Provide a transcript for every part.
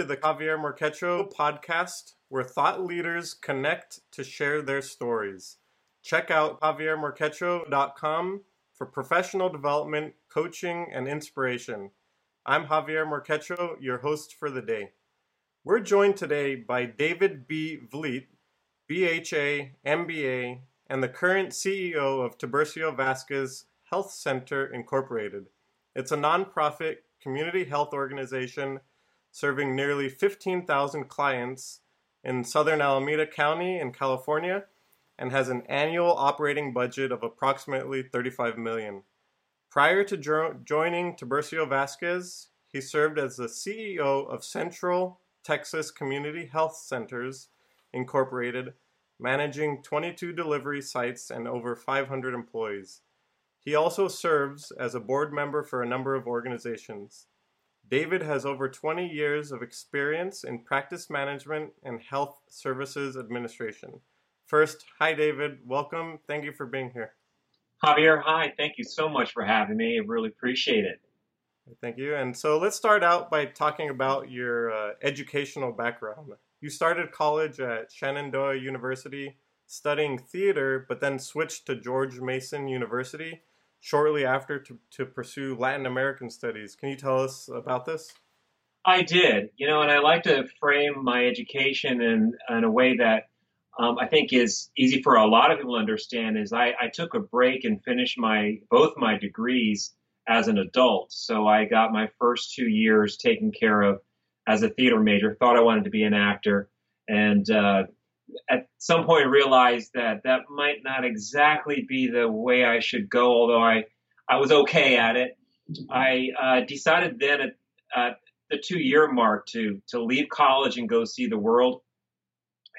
to the Javier Morquecho podcast, where thought leaders connect to share their stories. Check out javiermorquecho.com for professional development, coaching, and inspiration. I'm Javier Morquecho, your host for the day. We're joined today by David B. Vliet, BHA, MBA, and the current CEO of Tiburcio Vasquez Health Center Incorporated. It's a nonprofit community health organization serving nearly 15,000 clients in southern Alameda County in California and has an annual operating budget of approximately 35 million. Prior to jo- joining Tiburcio Vasquez, he served as the CEO of Central Texas Community Health Centers Incorporated, managing 22 delivery sites and over 500 employees. He also serves as a board member for a number of organizations. David has over 20 years of experience in practice management and health services administration. First, hi, David. Welcome. Thank you for being here. Javier, hi. Thank you so much for having me. I really appreciate it. Thank you. And so let's start out by talking about your uh, educational background. You started college at Shenandoah University studying theater, but then switched to George Mason University shortly after to, to pursue Latin American studies. Can you tell us about this? I did, you know, and I like to frame my education in, in a way that um, I think is easy for a lot of people to understand. Is I, I took a break and finished my both my degrees as an adult. So I got my first two years taken care of as a theater major. Thought I wanted to be an actor, and uh, at some point realized that that might not exactly be the way I should go, although I, I was okay at it. I uh, decided then at, at the two year mark to, to leave college and go see the world.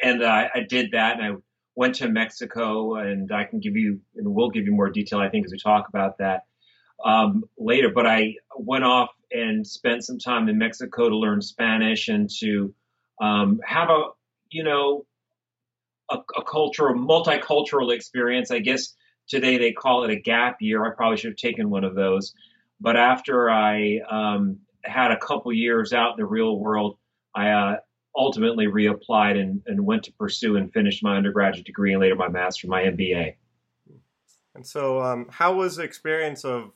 And uh, I did that and I went to Mexico and I can give you, and we'll give you more detail, I think, as we talk about that um, later. But I went off and spent some time in Mexico to learn Spanish and to um, have a, you know, a, a cultural, multicultural experience. I guess today they call it a gap year. I probably should have taken one of those. But after I um, had a couple years out in the real world, I uh, ultimately reapplied and, and went to pursue and finish my undergraduate degree and later my master, my MBA. And so, um, how was the experience of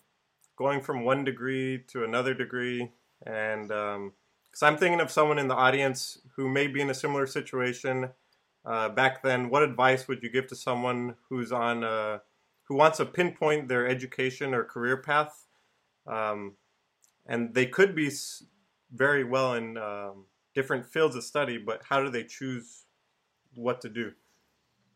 going from one degree to another degree? And because um, I'm thinking of someone in the audience who may be in a similar situation uh, back then, what advice would you give to someone who's on uh, who wants to pinpoint their education or career path, um, and they could be very well in um, different fields of study, but how do they choose what to do?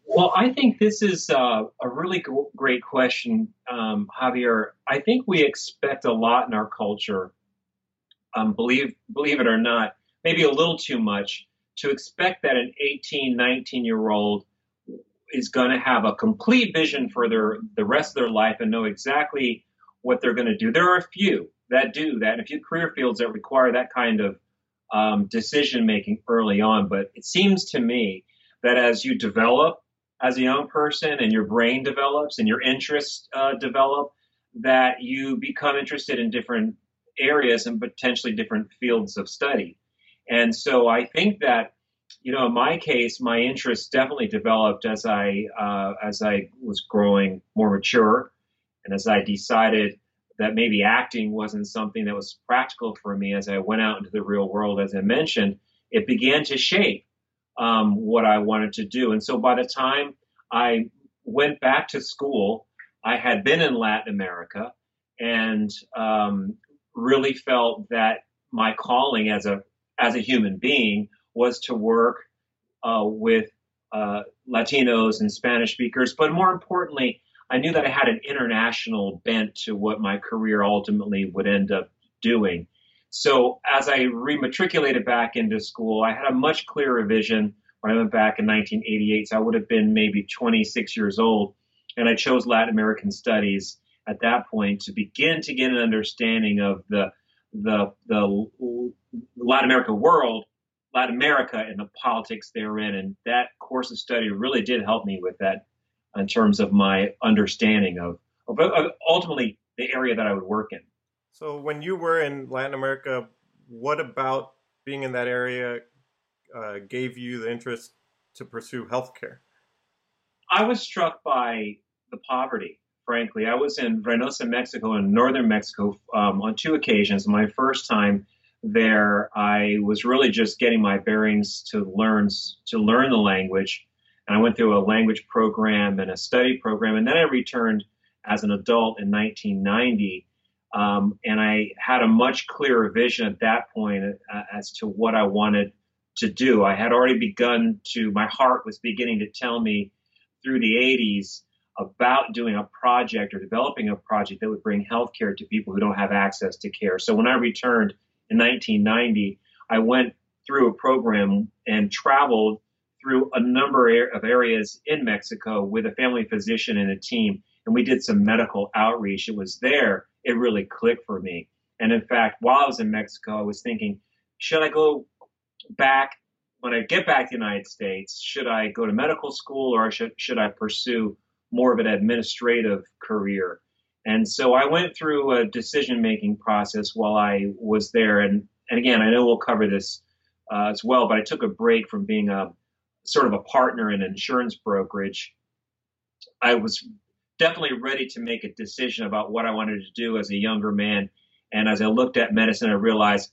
Well, I think this is uh, a really great question, um, Javier. I think we expect a lot in our culture. Um, believe believe it or not, maybe a little too much to expect that an 18, 19 year old is going to have a complete vision for their the rest of their life and know exactly what they're going to do. There are a few that do that, and a few career fields that require that kind of um, decision making early on. But it seems to me that as you develop as a young person and your brain develops and your interests uh, develop, that you become interested in different areas and potentially different fields of study. And so I think that, you know, in my case, my interest definitely developed as I uh, as I was growing more mature, and as I decided that maybe acting wasn't something that was practical for me as I went out into the real world. As I mentioned, it began to shape um, what I wanted to do. And so by the time I went back to school, I had been in Latin America and um, really felt that my calling as a as a human being was to work uh, with uh, Latinos and Spanish speakers, but more importantly, I knew that I had an international bent to what my career ultimately would end up doing. So as I rematriculated back into school, I had a much clearer vision when I went back in 1988. So I would have been maybe 26 years old, and I chose Latin American studies at that point to begin to get an understanding of the the the Latin America world, Latin America and the politics therein, and that course of study really did help me with that in terms of my understanding of, of, of ultimately the area that I would work in. So when you were in Latin America, what about being in that area uh, gave you the interest to pursue healthcare? I was struck by the poverty. Frankly, I was in Reynosa, Mexico, in northern Mexico, um, on two occasions. My first time there, I was really just getting my bearings to learn to learn the language, and I went through a language program and a study program, and then I returned as an adult in 1990. Um, and I had a much clearer vision at that point uh, as to what I wanted to do. I had already begun to, my heart was beginning to tell me through the 80s about doing a project or developing a project that would bring healthcare to people who don't have access to care. So when I returned in 1990, I went through a program and traveled through a number of areas in Mexico with a family physician and a team, and we did some medical outreach. It was there it really clicked for me. And in fact, while I was in Mexico, I was thinking, should I go back when I get back to the United States? Should I go to medical school or should, should I pursue more of an administrative career? And so I went through a decision making process while I was there. And, and again, I know we'll cover this uh, as well, but I took a break from being a sort of a partner in an insurance brokerage. I was definitely ready to make a decision about what I wanted to do as a younger man. And as I looked at medicine, I realized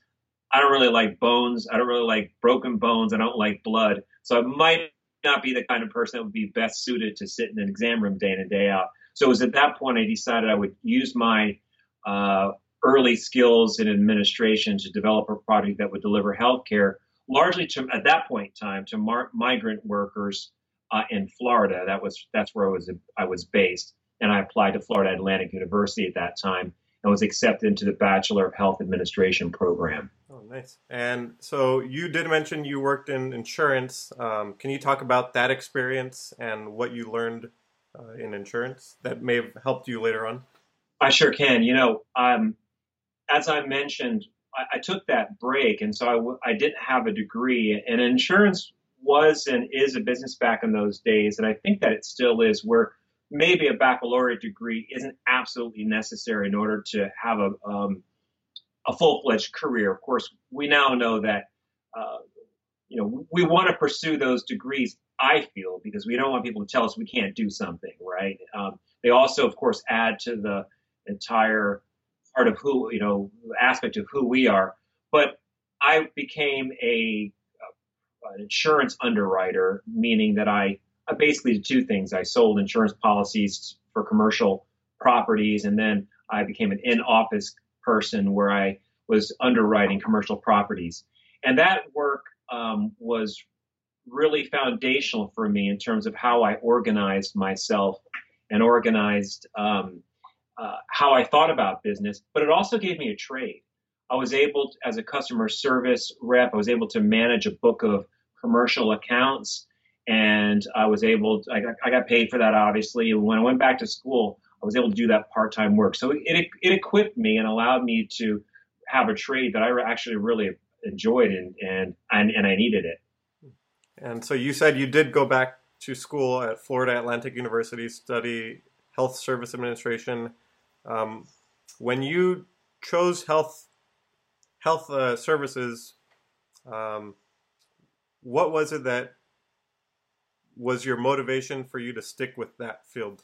I don't really like bones. I don't really like broken bones. I don't like blood. So I might not be the kind of person that would be best suited to sit in an exam room day in and day out. So it was at that point I decided I would use my uh, early skills in administration to develop a product that would deliver health care largely to, at that point in time, to mar- migrant workers uh, in Florida. That was that's where I was I was based, and I applied to Florida Atlantic University at that time and was accepted into the Bachelor of Health Administration program. Oh, nice. And so you did mention you worked in insurance. Um, can you talk about that experience and what you learned uh, in insurance that may have helped you later on? I sure can. You know, um, as I mentioned, I, I, took that break, and so I w- I didn't have a degree. And insurance was and is a business back in those days, and I think that it still is, where maybe a baccalaureate degree isn't absolutely necessary in order to have a um, a full fledged career. Of course, we now know that uh, you know we want to pursue those degrees. I feel because we don't want people to tell us we can't do something, right? Um, they also, of course, add to the entire part of who you know aspect of who we are. But I became a an insurance underwriter, meaning that I, I basically two things. I sold insurance policies for commercial properties, and then I became an in-office person where I was underwriting commercial properties. And that work um, was really foundational for me in terms of how I organized myself and organized um, uh, how I thought about business. But it also gave me a trade. I was able, to, as a customer service rep, I was able to manage a book of commercial accounts. And I was able, to, I, got, I got paid for that, obviously. When I went back to school, I was able to do that part time work. So it, it equipped me and allowed me to have a trade that I actually really enjoyed and, and, and, and I needed it. And so you said you did go back to school at Florida Atlantic University, study health service administration. Um, when you chose health health uh, services, um, what was it that was your motivation for you to stick with that field?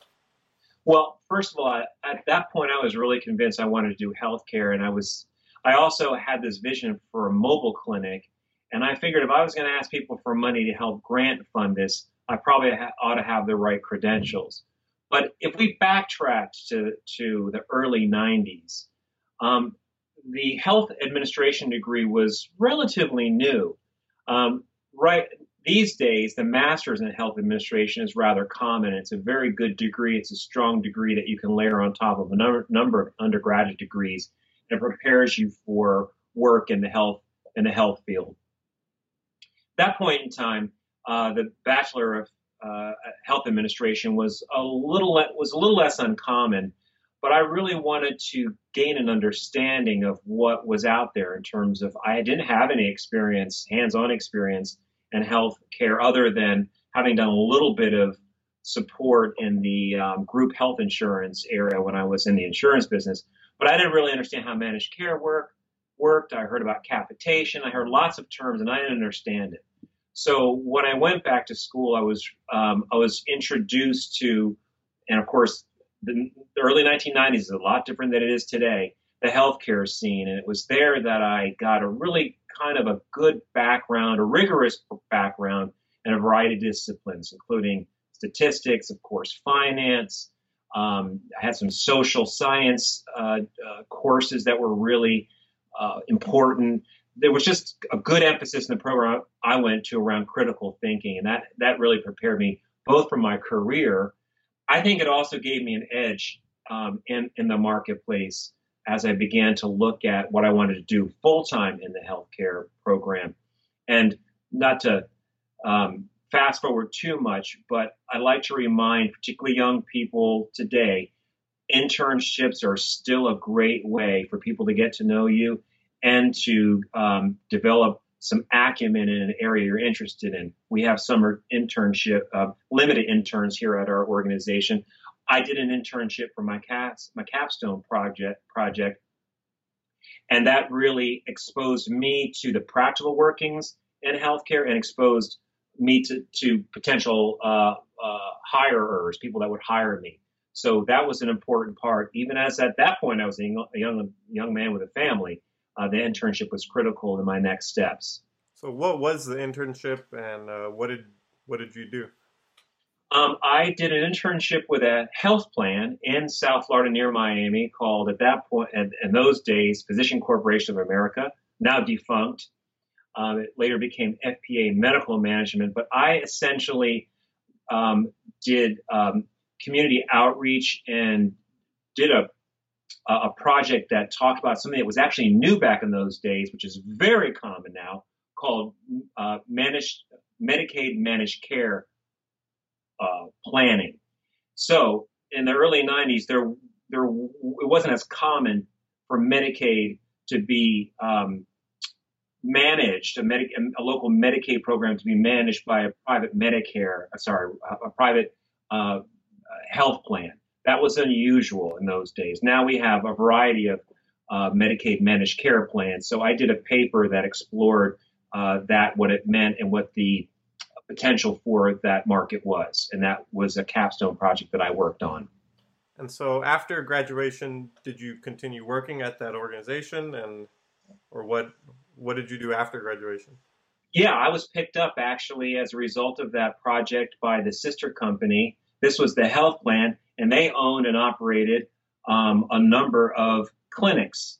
Well, first of all, at that point, I was really convinced I wanted to do healthcare, and I was. I also had this vision for a mobile clinic, and I figured if I was going to ask people for money to help grant fund this, I probably ha- ought to have the right credentials. But if we backtracked to to the early '90s, um, the health administration degree was relatively new. Um, right these days, the master's in health administration is rather common. It's a very good degree. It's a strong degree that you can layer on top of a number, number of undergraduate degrees and prepares you for work in the health in the health field. At that point in time, uh, the Bachelor of uh, Health Administration was a little was a little less uncommon, but I really wanted to gain an understanding of what was out there in terms of I didn't have any experience, hands-on experience in health care other than having done a little bit of support in the um, group health insurance area when I was in the insurance business. But I didn't really understand how managed care work, worked. I heard about capitation. I heard lots of terms, and I didn't understand it. So when I went back to school, I was um, I was introduced to, and of course, the, the early 1990s is a lot different than it is today. The healthcare scene, and it was there that I got a really kind of a good background, a rigorous background in a variety of disciplines, including statistics, of course, finance. Um, I had some social science uh, uh, courses that were really uh, important. There was just a good emphasis in the program I went to around critical thinking, and that that really prepared me both for my career. I think it also gave me an edge um, in in the marketplace as I began to look at what I wanted to do full time in the healthcare program, and not to um, fast forward too much, but I like to remind particularly young people today internships are still a great way for people to get to know you and to um, develop some acumen in an area you're interested in. We have summer internship, uh, limited interns here at our organization. I did an internship for my my capstone project project, and that really exposed me to the practical workings in healthcare and exposed me to, to potential uh, uh, hirers, people that would hire me. So that was an important part. Even as at that point I was a young, young man with a family, uh, the internship was critical in my next steps. So what was the internship, and uh, what did what did you do? Um, I did an internship with a health plan in South Florida near Miami called at that point, in, in those days, Physician Corporation of America, now defunct. Um, it later became FPA Medical Management, but I essentially um, did um, community outreach and did a a project that talked about something that was actually new back in those days, which is very common now, called uh, managed Medicaid managed care uh, planning. So in the early 90s, there there it wasn't as common for Medicaid to be um, managed a, Medi- a local Medicaid program to be managed by a private Medicare, uh, sorry, a, a private uh, health plan. That was unusual in those days. Now we have a variety of uh, Medicaid managed care plans. So I did a paper that explored uh, that, what it meant, and what the potential for that market was. And that was a capstone project that I worked on. And so after graduation, did you continue working at that organization and or what what did you do after graduation? Yeah, I was picked up actually as a result of that project by the sister company. This was the health plan, and they owned and operated um, a number of clinics,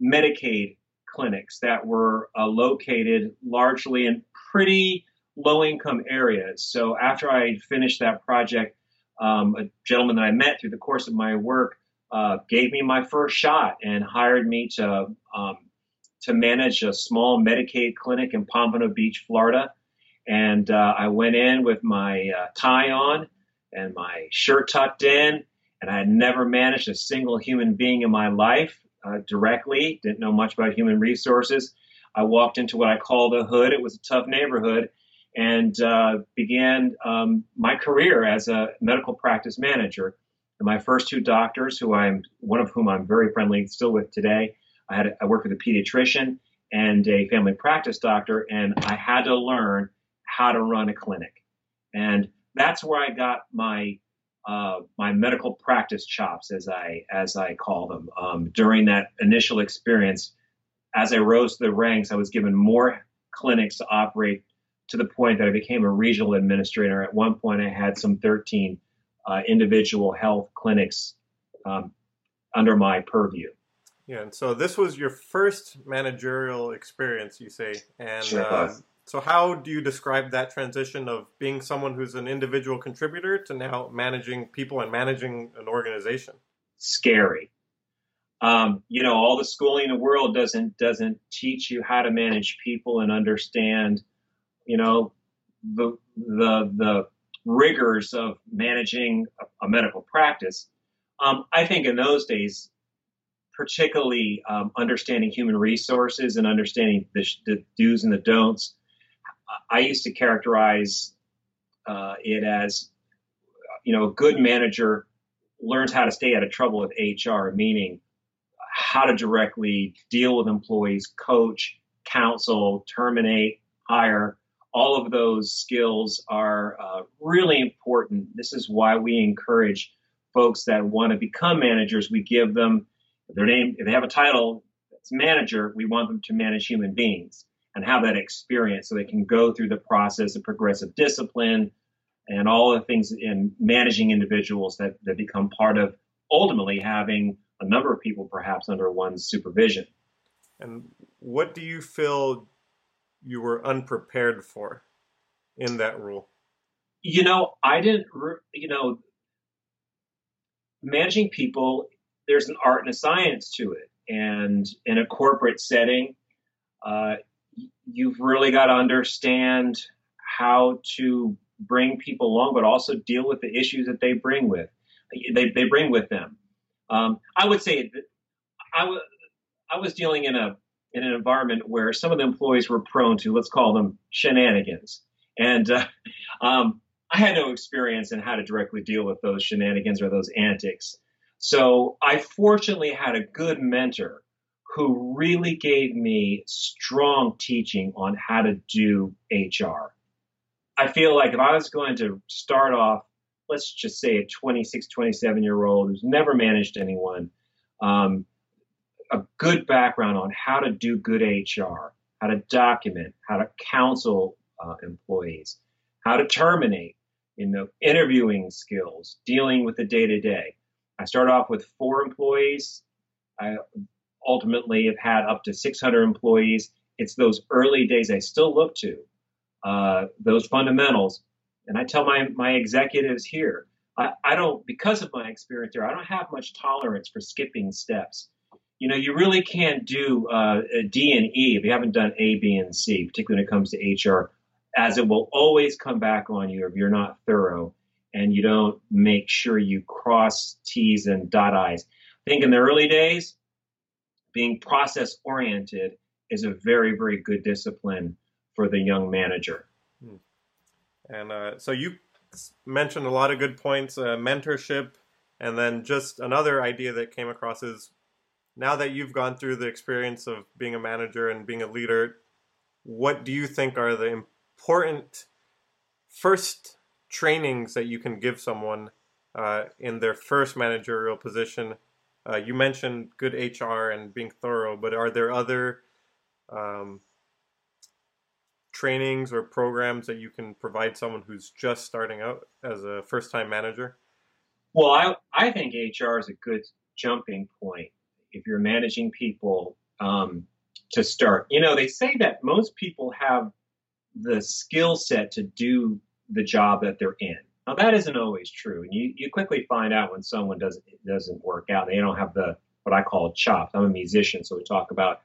Medicaid clinics that were uh, located largely in pretty low income areas. So after I finished that project, um, a gentleman that I met through the course of my work uh, gave me my first shot and hired me to um, to manage a small Medicaid clinic in Pompano Beach, Florida. And uh, I went in with my uh, tie on and my shirt tucked in, and I had never managed a single human being in my life uh, directly. Didn't know much about human resources. I walked into what I call the hood. It was a tough neighborhood, and uh, began um, my career as a medical practice manager. And my first two doctors, who I'm one of whom I'm very friendly still with today, I had I worked with a pediatrician and a family practice doctor, and I had to learn how to run a clinic, and that's where I got my uh, my medical practice chops, as I as I call them. Um, during that initial experience, as I rose to the ranks, I was given more clinics to operate to the point that I became a regional administrator. At one point, I had some 13 uh, individual health clinics um, under my purview. Yeah, and so this was your first managerial experience, you say, and sure uh, so how do you describe that transition of being someone who's an individual contributor to now managing people and managing an organization? Scary. Um, you know, all the schooling in the world doesn't doesn't teach you how to manage people and understand, you know, the the the rigors of managing a, a medical practice. Um, I think in those days, particularly um, understanding human resources and understanding the, the, do's and the don'ts. I used to characterize uh, it as, you know, a good manager learns how to stay out of trouble with HR, meaning how to directly deal with employees, coach, counsel, terminate, hire. All of those skills are uh, really important. This is why we encourage folks that want to become managers. We give them their name, if they have a title, it's manager, we want them to manage human beings and have that experience so they can go through the process of progressive discipline and all the things in managing individuals that, that become part of ultimately having a number of people perhaps under one's supervision. And what do you feel you were unprepared for in that role? You know, I didn't, you know, managing people, there's an art and a science to it. And in a corporate setting, uh, you've really got to understand how to bring people along, but also deal with the issues that they bring with they, they bring with them. Um, I would say that I, w- I was dealing in a in an environment where some of the employees were prone to let's call them shenanigans, and uh, um, I had no experience in how to directly deal with those shenanigans or those antics. So I fortunately had a good mentor who really gave me strong teaching on how to do HR. I feel like if I was going to start off, let's just say a 26, 27 year old who's never managed anyone, um, a good background on how to do good HR, how to document, how to counsel uh, employees, how to terminate, you know, interviewing skills, dealing with the day to day. I started off with four employees. I ultimately have had up to 600 employees. It's those early days I still look to, uh, those fundamentals. And I tell my, my executives here, I, I don't, because of my experience there, I don't have much tolerance for skipping steps. You know, you really can't do uh, D and E if you haven't done A, B, and C, particularly when it comes to HR, as it will always come back on you if you're not thorough and you don't make sure you cross T's and dot I's. I think in the early days, being process oriented is a very, very good discipline for the young manager. Hmm. And uh, so you mentioned a lot of good points, uh, mentorship, and then just another idea that came across is now that you've gone through the experience of being a manager and being a leader, what do you think are the important first trainings that you can give someone uh, in their first managerial position uh, you mentioned good HR and being thorough, but are there other um, trainings or programs that you can provide someone who's just starting out as a first time manager? Well, I, I think HR is a good jumping point if you're managing people um, to start. You know, they say that most people have the skill set to do the job that they're in. Now that isn't always true, and you, you quickly find out when someone doesn't doesn't work out. They don't have the what I call chops. I'm a musician, so we talk about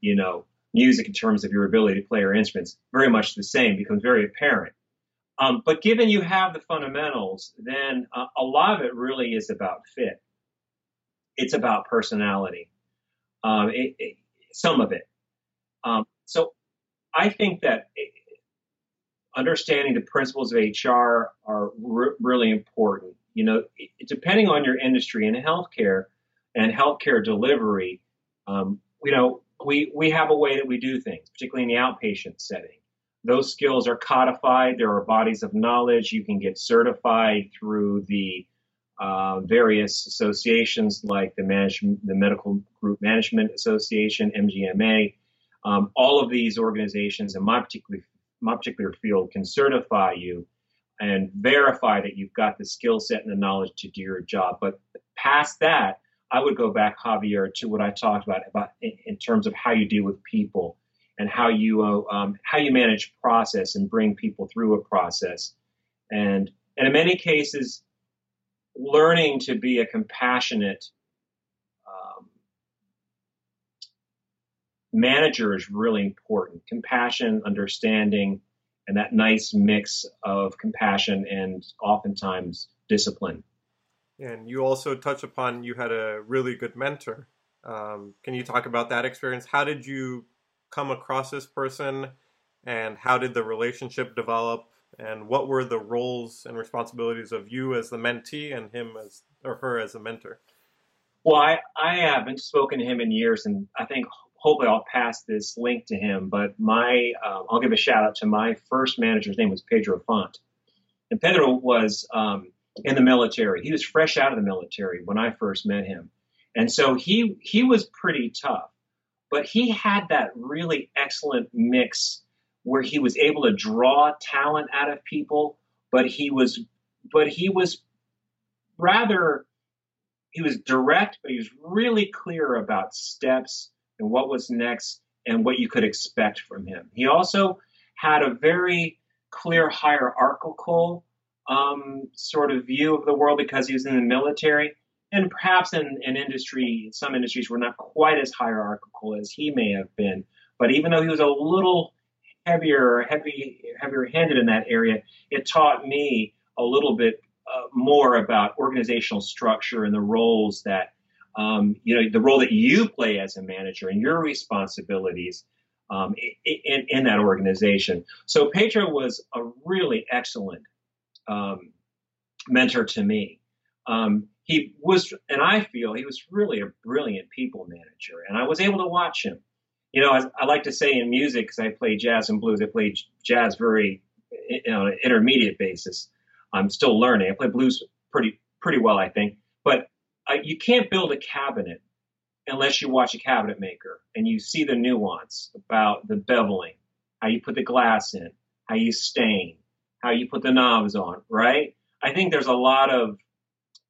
you know music in terms of your ability to play your instruments. Very much the same becomes very apparent. Um, but given you have the fundamentals, then uh, a lot of it really is about fit. It's about personality. Um, it, it, some of it. Um, so I think that understanding the principles of HR are re- really important. You know, depending on your industry in healthcare and healthcare delivery, um, you know, we, we have a way that we do things, particularly in the outpatient setting. Those skills are codified. There are bodies of knowledge. You can get certified through the uh, various associations like the, management, the Medical Group Management Association, MGMA. Um, all of these organizations, in my particular my particular field can certify you and verify that you've got the skill set and the knowledge to do your job. But past that, I would go back, Javier, to what I talked about about in, in terms of how you deal with people and how you uh, um, how you manage process and bring people through a process, and and in many cases, learning to be a compassionate manager is really important. Compassion, understanding, and that nice mix of compassion and oftentimes discipline. And you also touch upon you had a really good mentor. Um, can you talk about that experience? How did you come across this person, and how did the relationship develop? And what were the roles and responsibilities of you as the mentee and him as or her as a mentor? Well, I, I haven't spoken to him in years, and I think hopefully I'll pass this link to him. But my, uh, I'll give a shout out to my first manager's name was Pedro Font, and Pedro was um, in the military. He was fresh out of the military when I first met him, and so he he was pretty tough, but he had that really excellent mix where he was able to draw talent out of people, but he was but he was rather he was direct, but he was really clear about steps and what was next and what you could expect from him. He also had a very clear hierarchical um, sort of view of the world because he was in the military. And perhaps in, in industry, some industries were not quite as hierarchical as he may have been. But even though he was a little heavier, or heavy, heavier handed in that area, it taught me a little bit uh, more about organizational structure and the roles that um, you know the role that you play as a manager and your responsibilities um, in, in, that organization. So Pedro was a really excellent um, mentor to me. Um, he was, and I feel he was really a brilliant people manager, and I was able to watch him. You know, I, I like to say in music because I play jazz and blues. I play jazz very you know, on an intermediate basis. I'm still learning. I play blues pretty pretty well, I think. But uh, you can't build a cabinet unless you watch a cabinet maker and you see the nuance about the beveling, how you put the glass in, how you stain, how you put the knobs on, right? I think there's a lot of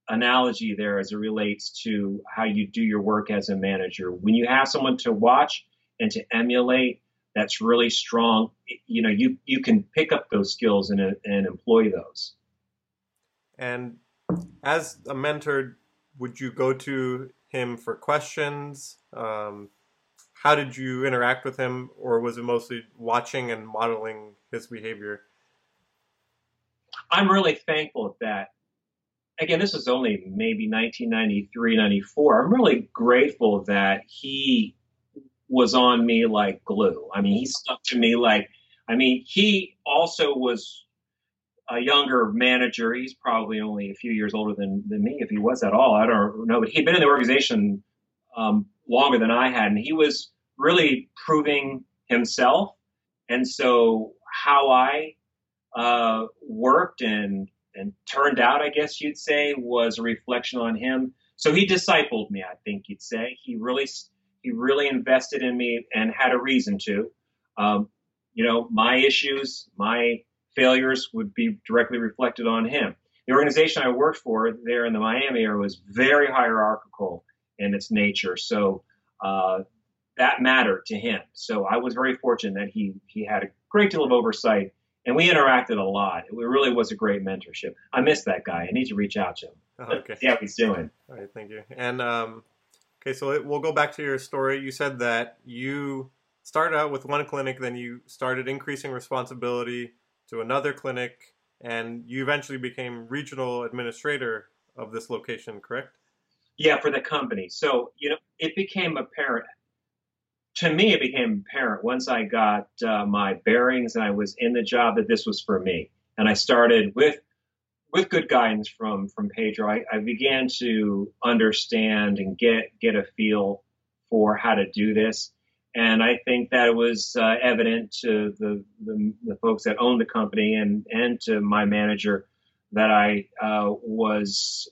analogy there as it relates to how you do your work as a manager. When you have someone to watch and to emulate, that's really strong. You know, you you can pick up those skills and and employ those. And as a mentor, would you go to him for questions? Um, how did you interact with him, or was it mostly watching and modeling his behavior? I'm really thankful that. Again, this is only maybe 1993, 94. I'm really grateful that he was on me like glue. I mean, he stuck to me like, I mean, he also was a younger manager. He's probably only a few years older than, than me, if he was at all. I don't know, but he'd been in the organization um, longer than I had, and he was really proving himself. And so, how I uh, worked and and turned out, I guess you'd say, was a reflection on him. So he discipled me, I think you'd say. He really he really invested in me and had a reason to. Um, you know, my issues, my failures would be directly reflected on him. The organization I worked for there in the Miami area was very hierarchical in its nature, so uh, that mattered to him. So I was very fortunate that he he had a great deal of oversight, and we interacted a lot. It really was a great mentorship. I miss that guy. I need to reach out to him. Okay. See how he's doing. All right, thank you. And um, okay, so we'll go back to your story. You said that you started out with one clinic, then you started increasing responsibility to another clinic, and you eventually became regional administrator of this location, correct? Yeah, for the company. So, you know, it became apparent. To me, it became apparent once I got uh, my bearings and I was in the job that this was for me. And I started with with good guidance from from Pedro. I, I began to understand and get get a feel for how to do this. And I think that it was uh, evident to the, the, the, folks that owned the company and, and to my manager that I uh, was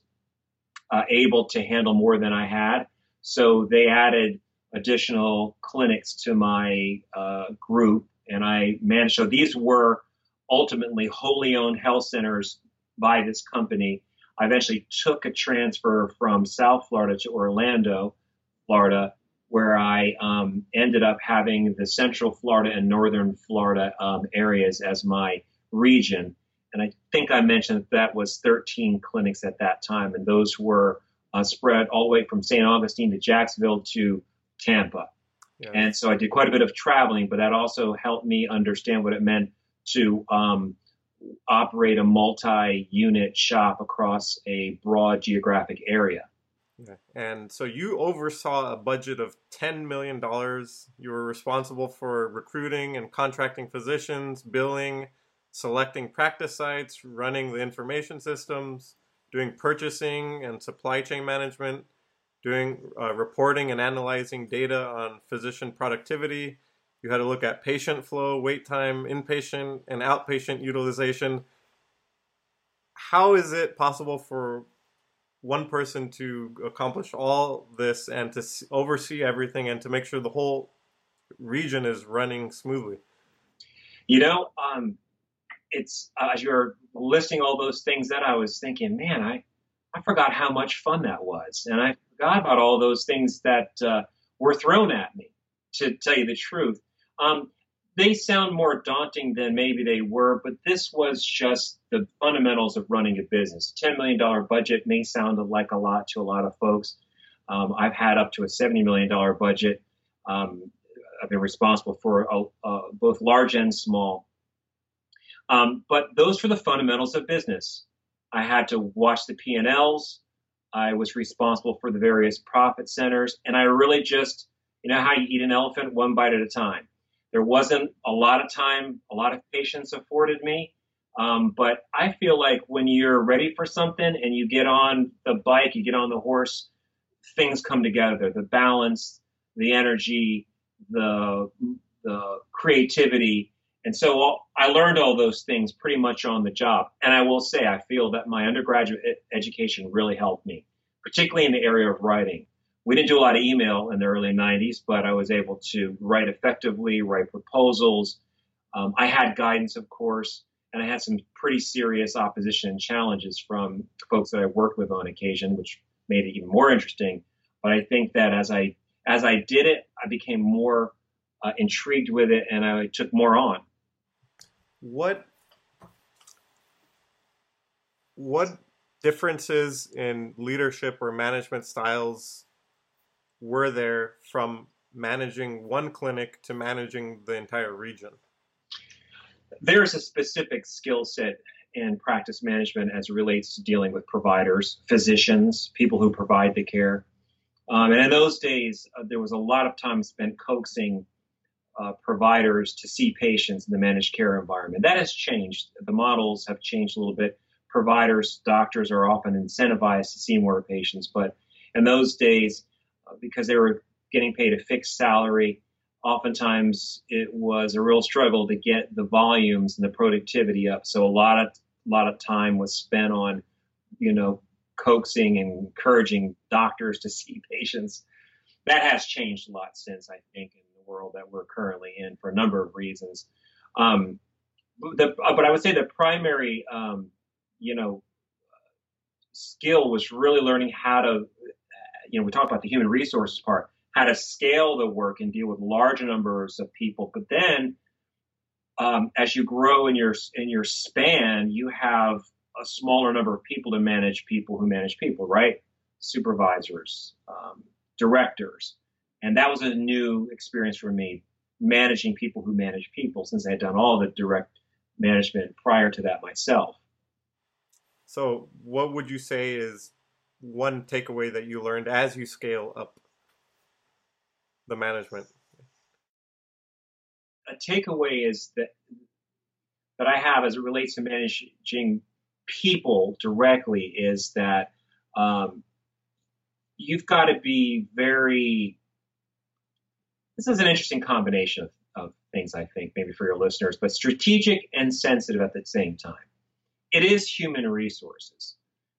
uh, able to handle more than I had. So they added additional clinics to my uh, group, and I managed. So these were ultimately wholly owned health centers by this company. I eventually took a transfer from South Florida to Orlando, Florida, where I um, ended up having the Central Florida and Northern Florida um, areas as my region. And I think I mentioned that, that was 13 clinics at that time, and those were uh, spread all the way from St. Augustine to Jacksonville to Tampa. Yeah. And so I did quite a bit of traveling, but that also helped me understand what it meant to um, operate a multi-unit shop across a broad geographic area. And so you oversaw a budget of $10 million. You were responsible for recruiting and contracting physicians, billing, selecting practice sites, running the information systems, doing purchasing and supply chain management. doing uh, reporting and analyzing data on physician productivity. You had to look at patient flow, wait time, inpatient and outpatient utilization. How is it possible for one person to accomplish all this and to oversee everything and to make sure the whole region is running smoothly? You know, um, it's uh, as you're listing all those things that I was thinking, man, I I forgot how much fun that was, and I forgot about all those things that uh, were thrown at me. To tell you the truth, um, they sound more daunting than maybe they were, but this was just the fundamentals of running a business. $10 million budget may sound like a lot to a lot of folks. Um, I've had up to a $70 million budget. Um, I've been responsible for uh, uh, both large and small. Um, but those were the fundamentals of business. I had to watch the P&Ls. I was responsible for the various profit centers, and I really just, you know, how you eat an elephant one bite at a time. There wasn't a lot of time, a lot of patience afforded me. Um, but I feel like when you're ready for something and you get on the bike, you get on the horse, things come together. The balance, the energy, the the creativity, and so I learned all those things pretty much on the job. And I will say, I feel that my undergraduate education really helped me, particularly in the area of writing. We didn't do a lot of email in the early 90s, but I was able to write effectively, write proposals. Um, I had guidance, of course, and I had some pretty serious opposition and challenges from folks that I worked with on occasion, which made it even more interesting. But I think that as I as I did it, I became more uh, intrigued with it, and I took more on. What what differences in leadership or management styles were there from managing one clinic to managing the entire region? There's a specific skill set in practice management as it relates to dealing with providers, physicians, people who provide the care. Um, and in those days, uh, there was a lot of time spent coaxing uh, providers to see patients in the managed care environment. That has changed. The models have changed a little bit. Providers, doctors are often incentivized to see more patients, but in those days, because they were getting paid a fixed salary, oftentimes it was a real struggle to get the volumes and the productivity up. So a lot of a lot of time was spent on, you know, coaxing and encouraging doctors to see patients. That has changed a lot since I think in the world that we're currently in for a number of reasons. Um, the, uh, but I would say the primary, um, you know, skill was really learning how to, you know, we talked about the human resources part, how to scale the work and deal with large numbers of people. But then, um, as you grow in your in your span, you have a smaller number of people to manage people who manage people, right? Supervisors, um, directors. And that was a new experience for me, managing people who manage people, since I had done all the direct management prior to that myself. So, what would you say is one takeaway that you learned as you scale up the management? A takeaway is that that I have as it relates to managing people directly is that um, you've got to be very. This is an interesting combination of, of things, I think, maybe for your listeners, but strategic and sensitive at the same time. It is human resources.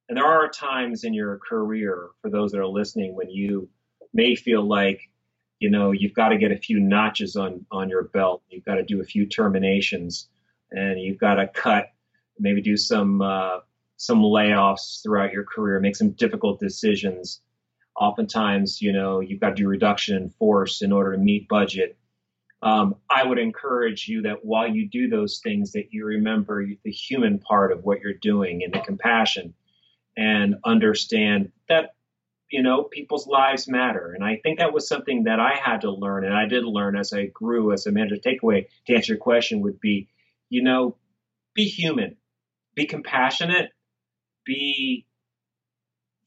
And there are times in your career, for those that are listening, when you may feel like, you know, you've got to get a few notches on, on your belt. You've got to do a few terminations and you've got to cut maybe do some uh, some layoffs throughout your career, make some difficult decisions. Oftentimes, you know, you've got to do reduction in force in order to meet budget. Um, I would encourage you that while you do those things, that you remember the human part of what you're doing and the compassion, and understand that you know people's lives matter. And I think that was something that I had to learn, and I did learn as I grew as a manager. Takeaway to answer your question would be, you know, be human be compassionate, be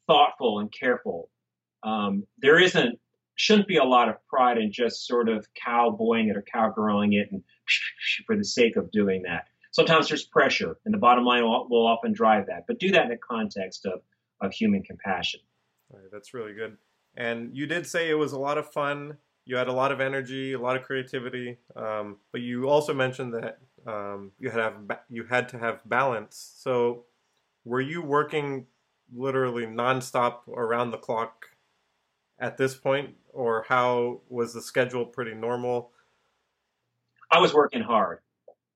thoughtful and careful. Um, there isn't shouldn't be a lot of pride in just sort of cowboying it or cowgirling it and for the sake of doing that. Sometimes there's pressure, and the bottom line will, will often drive that. But do that in the context of of human compassion. All right, that's really good. And you did say it was a lot of fun. You had a lot of energy, a lot of creativity, um, but you also mentioned that um, you had have you had to have balance. So, were you working literally nonstop around the clock at this point, or how was the schedule pretty normal? I was working hard.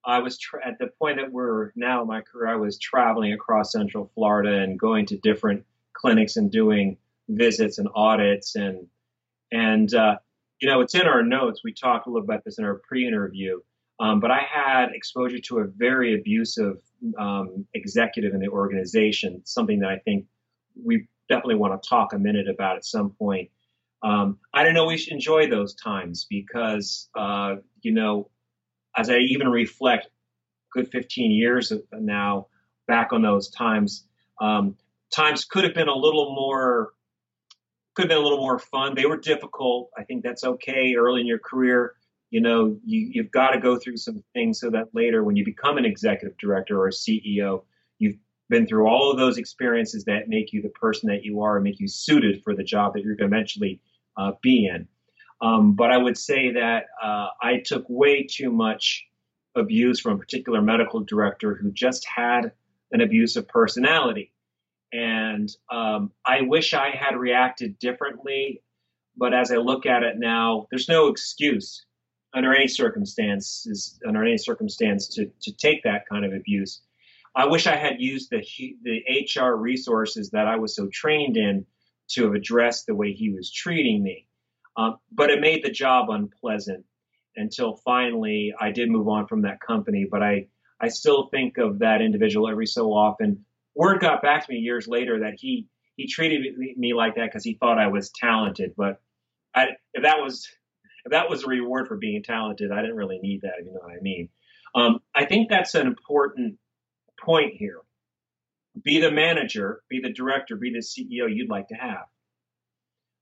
I was tra- at the point that we're now in my career. I was traveling across Central Florida and going to different clinics and doing visits and audits and and uh, you know it's in our notes. We talked a little about this in our pre-interview. Um, but I had exposure to a very abusive um, executive in the organization, something that I think we definitely want to talk a minute about at some point. Um, I don't know. We should enjoy those times because, uh, you know, as I even reflect good 15 years now back on those times, um, times could have been a little more, could have been a little more fun. They were difficult. I think that's okay early in your career. You know, you, you've got to go through some things so that later when you become an executive director or a CEO, you've been through all of those experiences that make you the person that you are and make you suited for the job that you're going to eventually uh, be in. Um, but I would say that uh, I took way too much abuse from a particular medical director who just had an abusive personality. And um, I wish I had reacted differently. But as I look at it now, there's no excuse under any circumstances, under any circumstance, to, to take that kind of abuse. I wish I had used the the HR resources that I was so trained in to have addressed the way he was treating me. Um, but it made the job unpleasant until finally I did move on from that company. But I, I still think of that individual every so often. Word got back to me years later that he, he treated me like that because he thought I was talented. But I, if that was, if that was a reward for being talented, I didn't really need that, you know what I mean. Um, I think that's an important point here. Be the manager, be the director, be the CEO you'd like to have.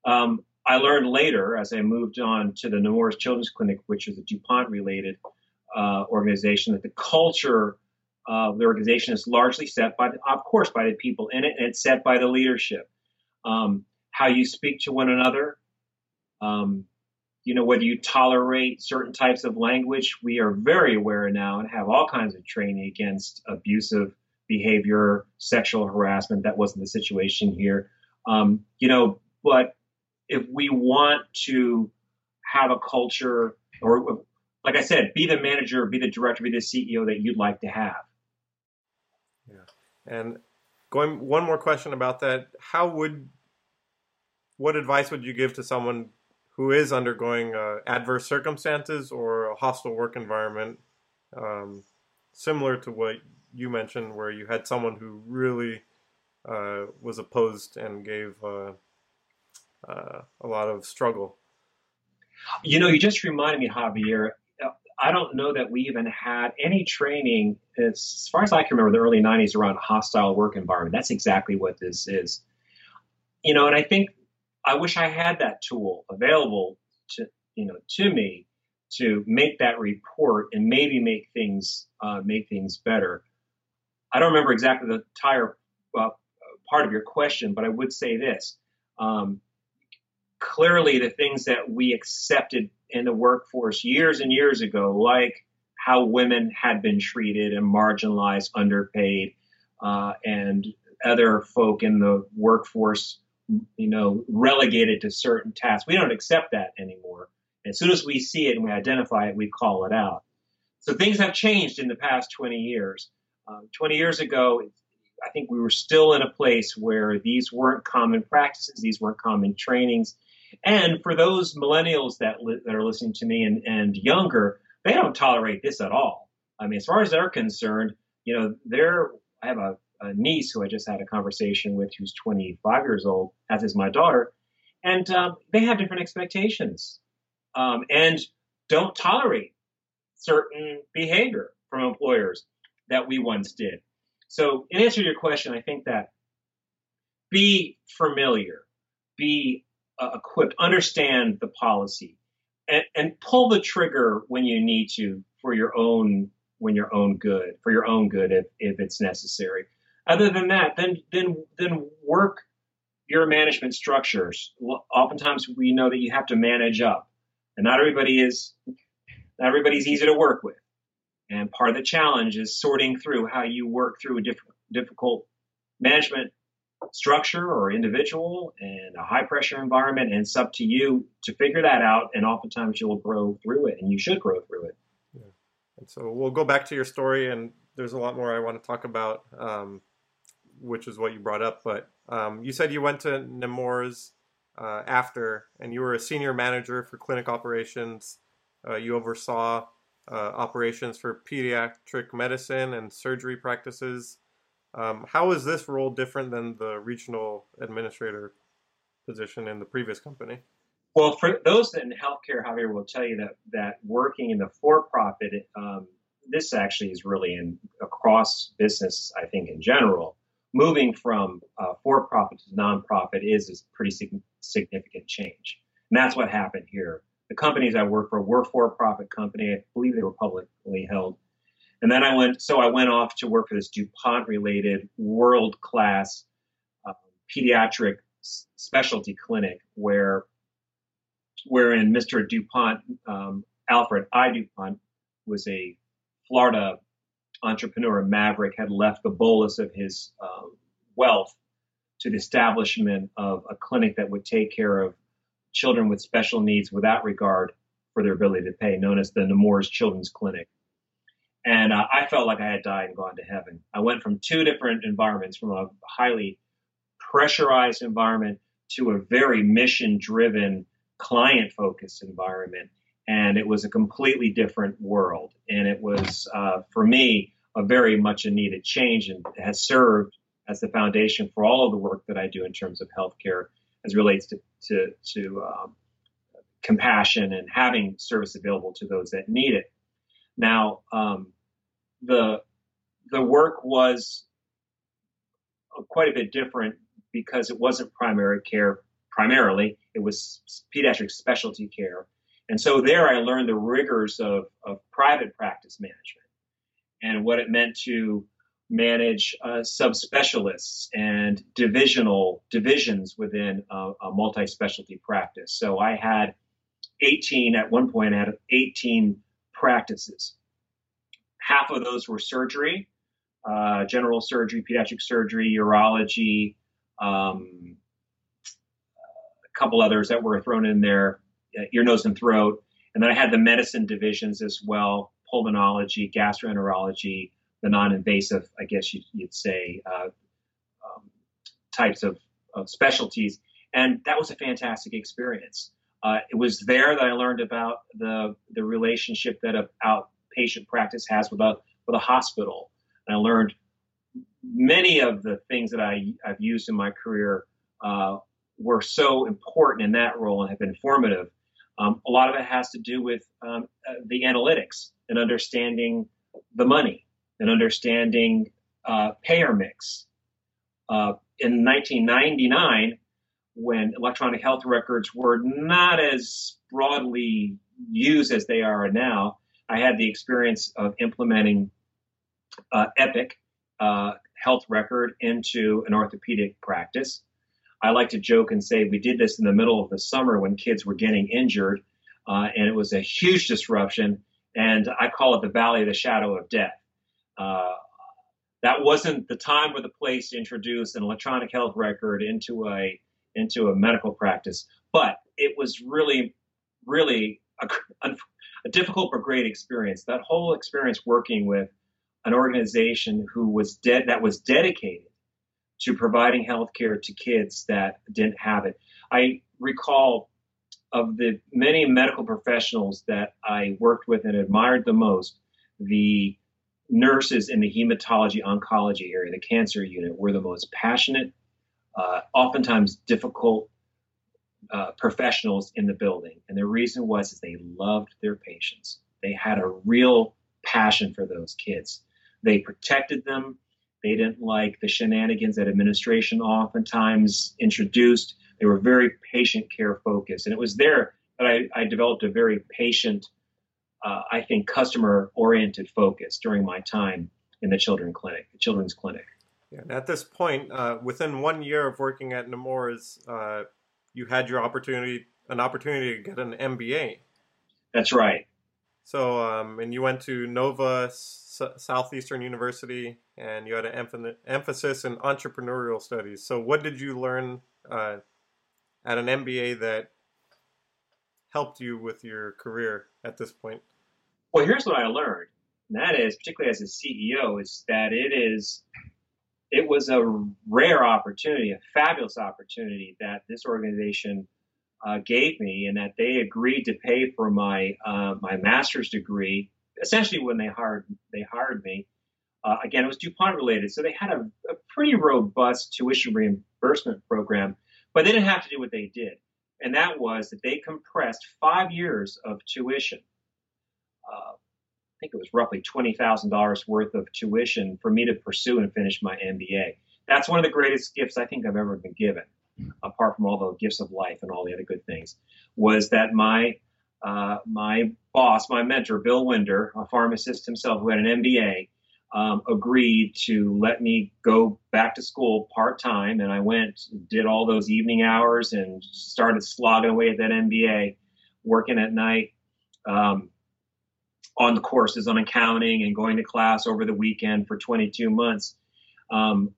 Um, I learned later as I moved on to the Nemours Children's Clinic, which is a DuPont related uh, organization, that the culture of the organization is largely set by, the, of course, by the people in it, and it's set by the leadership. Um, how you speak to one another, um, you know, whether you tolerate certain types of language. We are very aware now and have all kinds of training against abusive behavior, sexual harassment. That wasn't the situation here. Um, you know, but if we want to have a culture or like I said, be the manager, be the director, be the CEO that you'd like to have. Yeah. And going one more question about that, how would what advice would you give to someone who is undergoing uh, adverse circumstances or a hostile work environment, um, similar to what you mentioned, where you had someone who really uh, was opposed and gave uh, uh, a lot of struggle. You know, you just reminded me, Javier. I don't know that we even had any training, as far as I can remember, the early 90s around hostile work environment. That's exactly what this is. You know, and I think I wish I had that tool available to, you know, to me to make that report and maybe make things, uh, make things better. I don't remember exactly the entire uh, part of your question, but I would say this. Um, clearly the things that we accepted in the workforce years and years ago, like how women had been treated and marginalized, underpaid, uh, and other folk in the workforce, you know, relegated to certain tasks. We don't accept that anymore. As soon as we see it and we identify it, we call it out. So things have changed in the past 20 years. Uh, 20 years ago, I think we were still in a place where these weren't common practices, these weren't common trainings, and for those millennials that li- that are listening to me and, and younger, they don't tolerate this at all. I mean, as far as they're concerned, you know, they're I have a, a niece who I just had a conversation with who's 25 years old, as is my daughter, and um, they have different expectations um, and don't tolerate certain behavior from employers that we once did. So, in answer to your question, I think that be familiar, be uh, equipped, understand the policy, and, and pull the trigger when you need to for your own when your own good for your own good if, if it's necessary. Other than that, then then then work your management structures. Oftentimes, we know that you have to manage up, and not everybody is. Not everybody's easy to work with, and part of the challenge is sorting through how you work through a diff- difficult management structure or individual and a high pressure environment. And it's up to you to figure that out. And oftentimes, you'll grow through it, and you should grow through it. Yeah. And so we'll go back to your story, and there's a lot more I want to talk about. Um, which is what you brought up. But um, you said you went to Nemours uh, after, and you were a senior manager for clinic operations. Uh, you oversaw uh, operations for pediatric medicine and surgery practices. Um, how is this role different than the regional administrator position in the previous company? Well, for those in healthcare, Javier will tell you that that working in the for-profit, um, this actually is really in across business. I think in general, moving from uh, for-profit to nonprofit is a pretty sig- significant change. And that's what happened here. The companies I worked for were for-profit company. I believe they were publicly held. And then I went, so I went off to work for this DuPont-related world-class uh, pediatric s- specialty clinic where, wherein Mr. DuPont, um, Alfred I. DuPont, was a Florida entrepreneur Maverick had left the bolus of his um, wealth to the establishment of a clinic that would take care of children with special needs without regard for their ability to pay, known as the Nemours Children's Clinic. And uh, I felt like I had died and gone to heaven. I went from two different environments, from a highly pressurized environment to a very mission driven, client focused environment. And it was a completely different world. And it was, uh, for me, a very much a needed change and has served as the foundation for all of the work that I do in terms of healthcare as relates to to, to um, compassion and having service available to those that need it. Now, um, the the work was quite a bit different because it wasn't primary care primarily; it was pediatric specialty care, and so there I learned the rigors of, of private practice management and what it meant to manage uh, subspecialists and divisional divisions within a, a multi-specialty practice. So I had 18 at one point. I had 18 practices. Half of those were surgery, uh, general surgery, pediatric surgery, urology, um, a couple others that were thrown in there, uh, ear, nose, and throat. And then I had the medicine divisions as well pulmonology, gastroenterology, the non-invasive, I guess you'd, say, uh, um, types of, of, specialties. And that was a fantastic experience. Uh, it was there that I learned about the the relationship that an outpatient practice has with a with a hospital. And I learned many of the things that I, I've used in my career uh, were so important in that role and have been formative. Um, a lot of it has to do with um, uh, the analytics and understanding the money and understanding uh, payer mix. Uh, in 1999, when electronic health records were not as broadly used as they are now, I had the experience of implementing uh, Epic uh, health record into an orthopedic practice. I like to joke and say we did this in the middle of the summer when kids were getting injured, uh, and it was a huge disruption and I call it the Valley of the Shadow of Death. Uh, that wasn't the time or the place to introduce an electronic health record into a into a medical practice, but it was really, really a, difficult but great experience. That whole experience working with an organization who was that was dedicated to providing health care to kids that didn't have it. I recall of the many medical professionals that I worked with and admired the most, the nurses in the hematology oncology area, the cancer unit, were the most passionate, uh, oftentimes difficult uh, professionals in the building. And the reason was is they loved their patients. They had a real passion for those kids. They protected them. They didn't like the shenanigans that administration oftentimes introduced. They were very patient care focused. And it was there that I, I developed a very patient, uh, I think, customer oriented focus during my time in the children clinic, the children's clinic. Yeah, and at this point, uh, within one year of working at Nemours, uh, you had your opportunity, an opportunity to get an MBA. That's right. So, um, and you went to Nova S- Southeastern University, and you had an emphasis in entrepreneurial studies. So, what did you learn uh, at an MBA that helped you with your career at this point? Well, here's what I learned. And that is, particularly as a CEO, is that it is it was a rare opportunity, a fabulous opportunity that this organization uh, gave me, and that they agreed to pay for my uh, my master's degree. Essentially, when they hired they hired me, uh, again it was DuPont related, so they had a, a, pretty robust tuition reimbursement program, but they didn't have to do what they did, and that was that they compressed five years of tuition. Uh, think it was roughly twenty thousand dollars worth of tuition for me to pursue and finish my MBA. That's one of the greatest gifts I think I've ever been given apart from all the gifts of life and all the other good things, was that my uh, my boss, my mentor, Bill Winder, a pharmacist himself who had an MBA, um, agreed to let me go back to school part time, and I went, did all those evening hours, and started slogging away at that MBA, working at night. Um, on the courses on accounting and going to class over the weekend for 22 months. Um,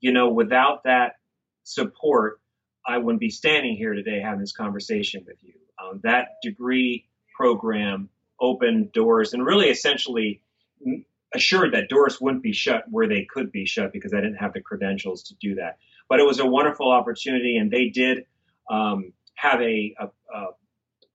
you know, without that support, I wouldn't be standing here today having this conversation with you. Um, that degree program opened doors and really essentially assured that doors wouldn't be shut where they could be shut because I didn't have the credentials to do that. But it was a wonderful opportunity, and they did um, have a, a, a,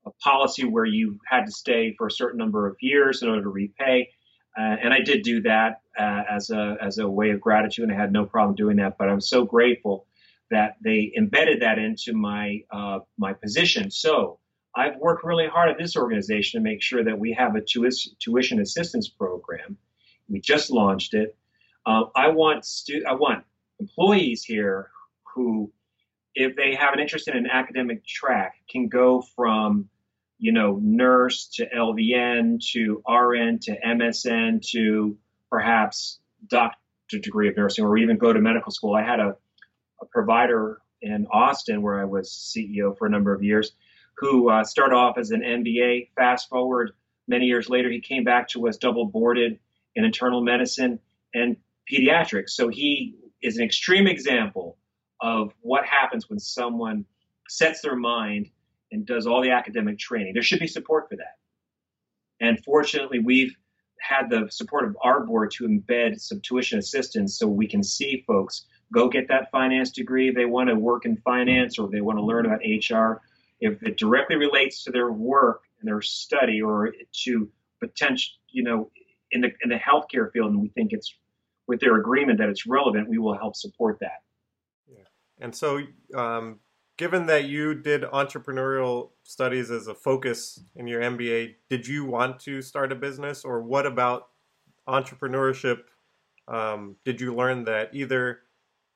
a, policy where you had to stay for a certain number of years in order to repay. Uh, and I did do that uh, as a as a way of gratitude, and I had no problem doing that. But I'm so grateful that they embedded that into my uh, my position. So I've worked really hard at this organization to make sure that we have a tuition assistance program. We just launched it. Uh, I want stu- I want employees here who, if they have an interest in an academic track, can go from you know nurse to LVN to RN to MSN to perhaps doctor degree of nursing or even go to medical school. I had a a provider in Austin, where I was CEO for a number of years, who uh, started off as an MBA. Fast forward many years later, he came back to us double boarded in internal medicine and pediatrics. So he is an extreme example of what happens when someone sets their mind and does all the academic training. There should be support for that. And fortunately, we've had the support of our board to embed some tuition assistance so we can see folks go get that finance degree. They want to work in finance or they want to learn about HR. If it directly relates to their work and their study or to potential, you know, in the in the healthcare field, and we think it's with their agreement that it's relevant, we will help support that. Yeah. And so, um, given that you did entrepreneurial studies as a focus in your MBA, did you want to start a business, or what about entrepreneurship? Um, did you learn that either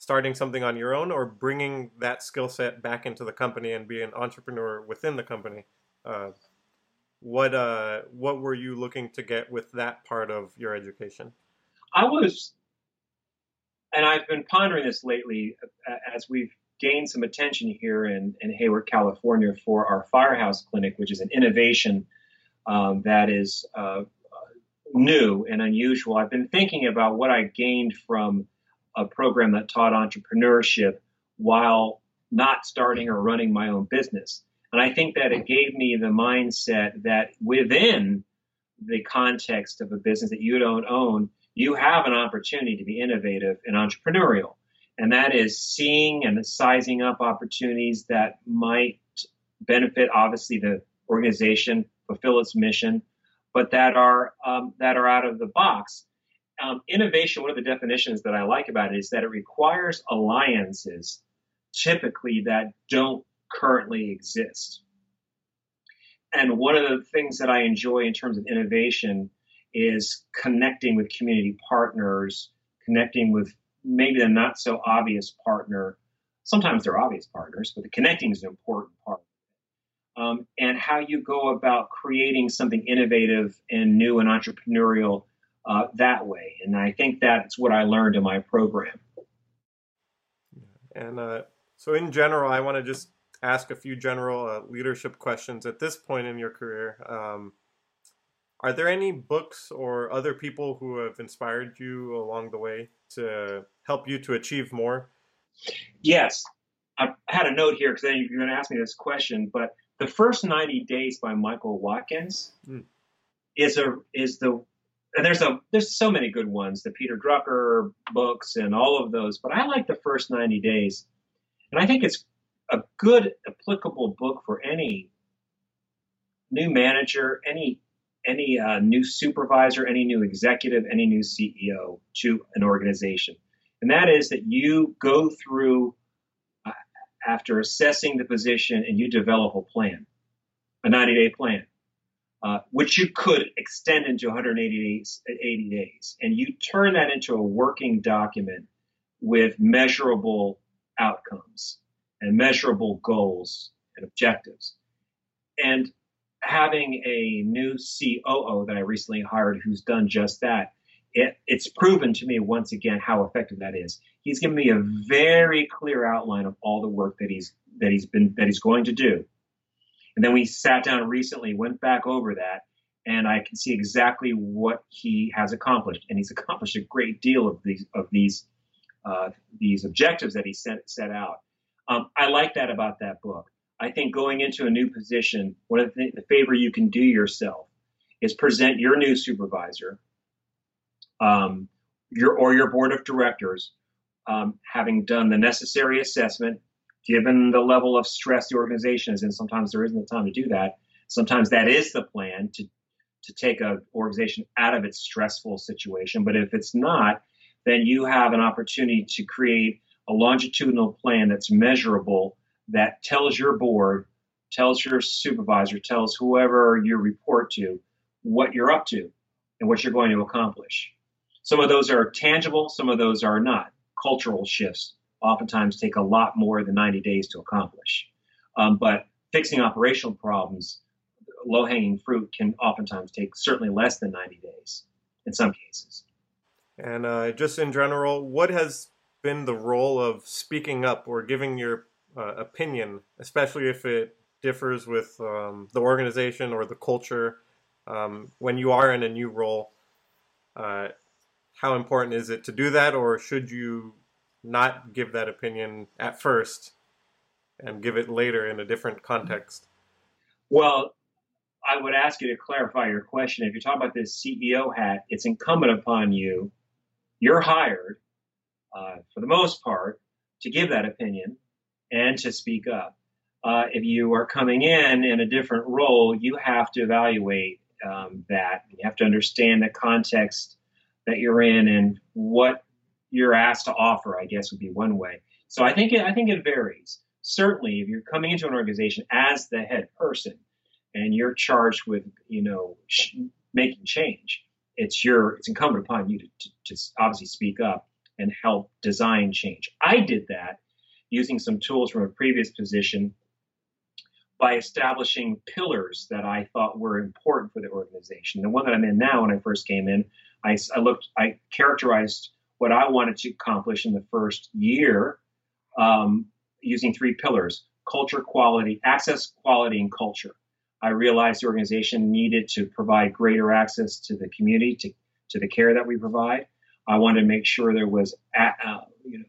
starting something on your own or bringing that skill set back into the company and be an entrepreneur within the company. Uh, what uh, what were you looking to get with that part of your education? I was, and I've been pondering this lately uh, as we've gained some attention here in, in Hayward, California, for our Firehouse Clinic, which is an innovation um, that is uh, new and unusual. I've been thinking about what I gained from a program that taught entrepreneurship while not starting or running my own business. And I think that it gave me the mindset that within the context of a business that you don't own, you have an opportunity to be innovative and entrepreneurial. And that is seeing and sizing up opportunities that might benefit, obviously, the organization, fulfill its mission, but that are um, that are out of the box um, innovation, one of the definitions that I like about it is that it requires alliances typically that don't currently exist. And one of the things that I enjoy in terms of innovation is connecting with community partners, connecting with maybe the not so obvious partner. Sometimes they're obvious partners, but the connecting is an important part. Um, and how you go about creating something innovative and new and entrepreneurial uh, that way. And I think that's what I learned in my program. And uh, so, in general, I want to just ask a few general uh, leadership questions at this point in your career. Um, are there any books or other people who have inspired you along the way to help you to achieve more? Yes. I had a note here because you're going to ask me this question, but the first 90 days by Michael Watkins mm. is a is the and there's a there's so many good ones, the Peter Drucker books and all of those, but I like the first 90 days. And I think it's a good applicable book for any new manager, any any uh, new supervisor, any new executive, any new CEO to an organization. And that is that you go through uh, after assessing the position and you develop a plan, a 90 day plan, uh, which you could extend into 180 days, 80 days. And you turn that into a working document with measurable outcomes and measurable goals and objectives. And having a new COO that I recently hired who's done just that, it, it's proven to me once again how effective that is. He's given me a very clear outline of all the work that he's that he's been that he's going to do. And then we sat down recently, went back over that, and I can see exactly what he has accomplished. And he's accomplished a great deal of these of these uh, these objectives that he set set out. Um, I like that about that book. I think going into a new position, one of the, the favor you can do yourself is present your new supervisor, um, your or your board of directors, um, having done the necessary assessment, given the level of stress the organization is in. Sometimes there isn't the time to do that. Sometimes that is the plan to to take an organization out of its stressful situation. But if it's not, then you have an opportunity to create a longitudinal plan that's measurable that tells your board, tells your supervisor, tells whoever you report to what you're up to and what you're going to accomplish. Some of those are tangible, some of those are not. Cultural shifts oftentimes take a lot more than 90 days to accomplish. Um, but fixing operational problems, low hanging fruit, can oftentimes take certainly less than 90 days in some cases. And uh, just in general, what has been the role of speaking up or giving your uh, opinion, especially if it differs with um, the organization or the culture um, when you are in a new role? Uh, how important is it to do that, or should you not give that opinion at first and give it later in a different context? Well, I would ask you to clarify your question. If you're talking about this CEO hat, it's incumbent upon you. You're hired uh, for the most part, to give that opinion and to speak up. Uh, if you are coming in in a different role, you have to evaluate um, that. You have to understand the context that you're in and what you're asked to offer. I guess would be one way. So I think it, I think it varies. Certainly, if you're coming into an organization as the head person and you're charged with you know sh- making change, it's your it's incumbent upon you to, to, to obviously speak up and help design change. I did that using some tools from a previous position by establishing pillars that I thought were important for the organization. The one that I'm in now, when I first came in, I, I looked, I characterized what I wanted to accomplish in the first year um, using three pillars: culture, quality, access, quality, and culture. I realized the organization needed to provide greater access to the community, to, to the care that we provide. I wanted to make sure there was, uh, you know,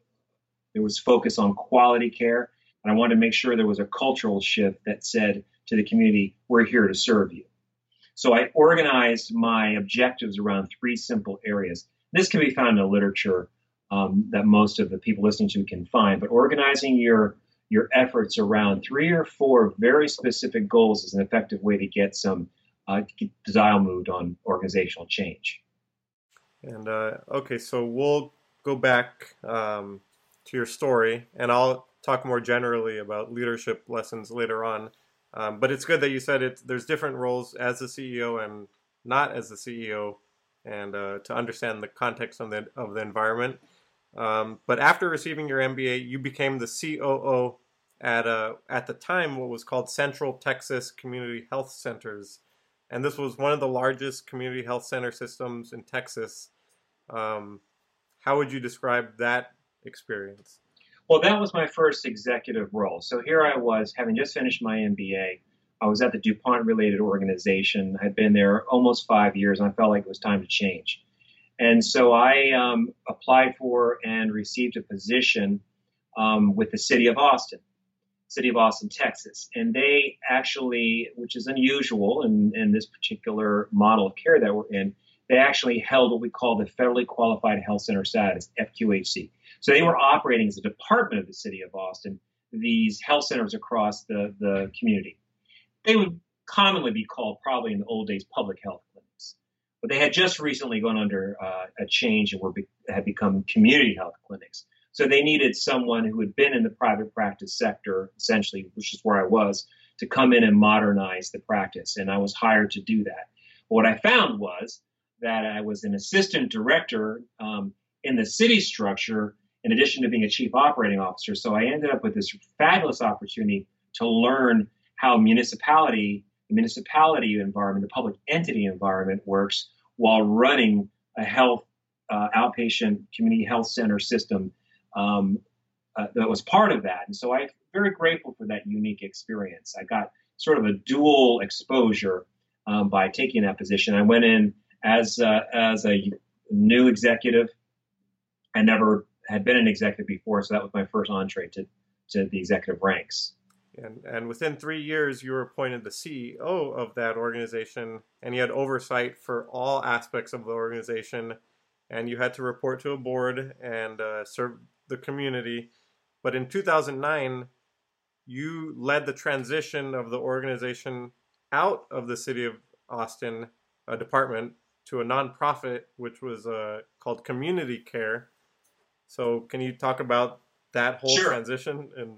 there was focus on quality care, and I wanted to make sure there was a cultural shift that said to the community, "We're here to serve you." So I organized my objectives around three simple areas. This can be found in the literature um, that most of the people listening to can find, but organizing your your efforts around three or four very specific goals is an effective way to get some uh, get the dial moved on organizational change. And uh, okay, so we'll go back um, to your story, and I'll talk more generally about leadership lessons later on. Um, but it's good that you said it. There's different roles as a CEO and not as a CEO, and uh, to understand the context of the of the environment. Um, but after receiving your MBA, you became the COO at a, uh, at the time what was called Central Texas Community Health Centers, and this was one of the largest community health center systems in Texas. Um, how would you describe that experience? Well, that was my first executive role. So here I was, having just finished my MBA. I was at the DuPont related organization. I'd been there almost five years, and I felt like it was time to change. And so I um, applied for and received a position um, with the city of Austin, city of Austin, Texas. And they actually, which is unusual in, in this particular model of care that we're in, they actually held what we call the Federally Qualified Health Center status, FQHC. So they were operating as a department of the city of Austin, these health centers across the, the community. They would commonly be called, probably in the old days, public health clinics. But they had just recently gone under uh, a change and were be- had become community health clinics. So they needed someone who had been in the private practice sector, essentially, which is where I was, to come in and modernize the practice. And I was hired to do that. But what I found was that I was an assistant director um, in the city structure in addition to being a chief operating officer. So I ended up with this fabulous opportunity to learn how municipality, the municipality environment, the public entity environment works while running a health uh, outpatient community health center system um, uh, that was part of that. And so I'm very grateful for that unique experience. I got sort of a dual exposure um, by taking that position. I went in as uh, as a new executive. I never had been an executive before, so that was my first entree to, to the executive ranks. And, and within three years, you were appointed the CEO of that organization, and you had oversight for all aspects of the organization, and you had to report to a board and uh, serve the community. But in 2009, you led the transition of the organization out of the city of Austin a department to a nonprofit, which was uh, called Community Care. So, can you talk about that whole sure. transition? And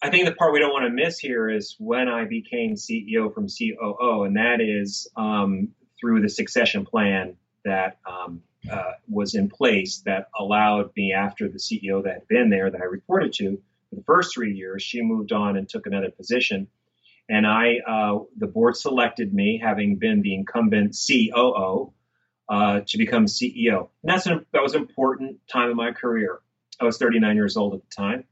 I think the part we don't want to miss here is when I became CEO from COO, and that is um, through the succession plan that um, uh, was in place that allowed me, after the CEO that had been there that I reported to for the first three years, she moved on and took another position. And I, uh, the board selected me, having been the incumbent COO, uh, to become CEO. And that's an, that was an important time in my career. I was 39 years old at the time.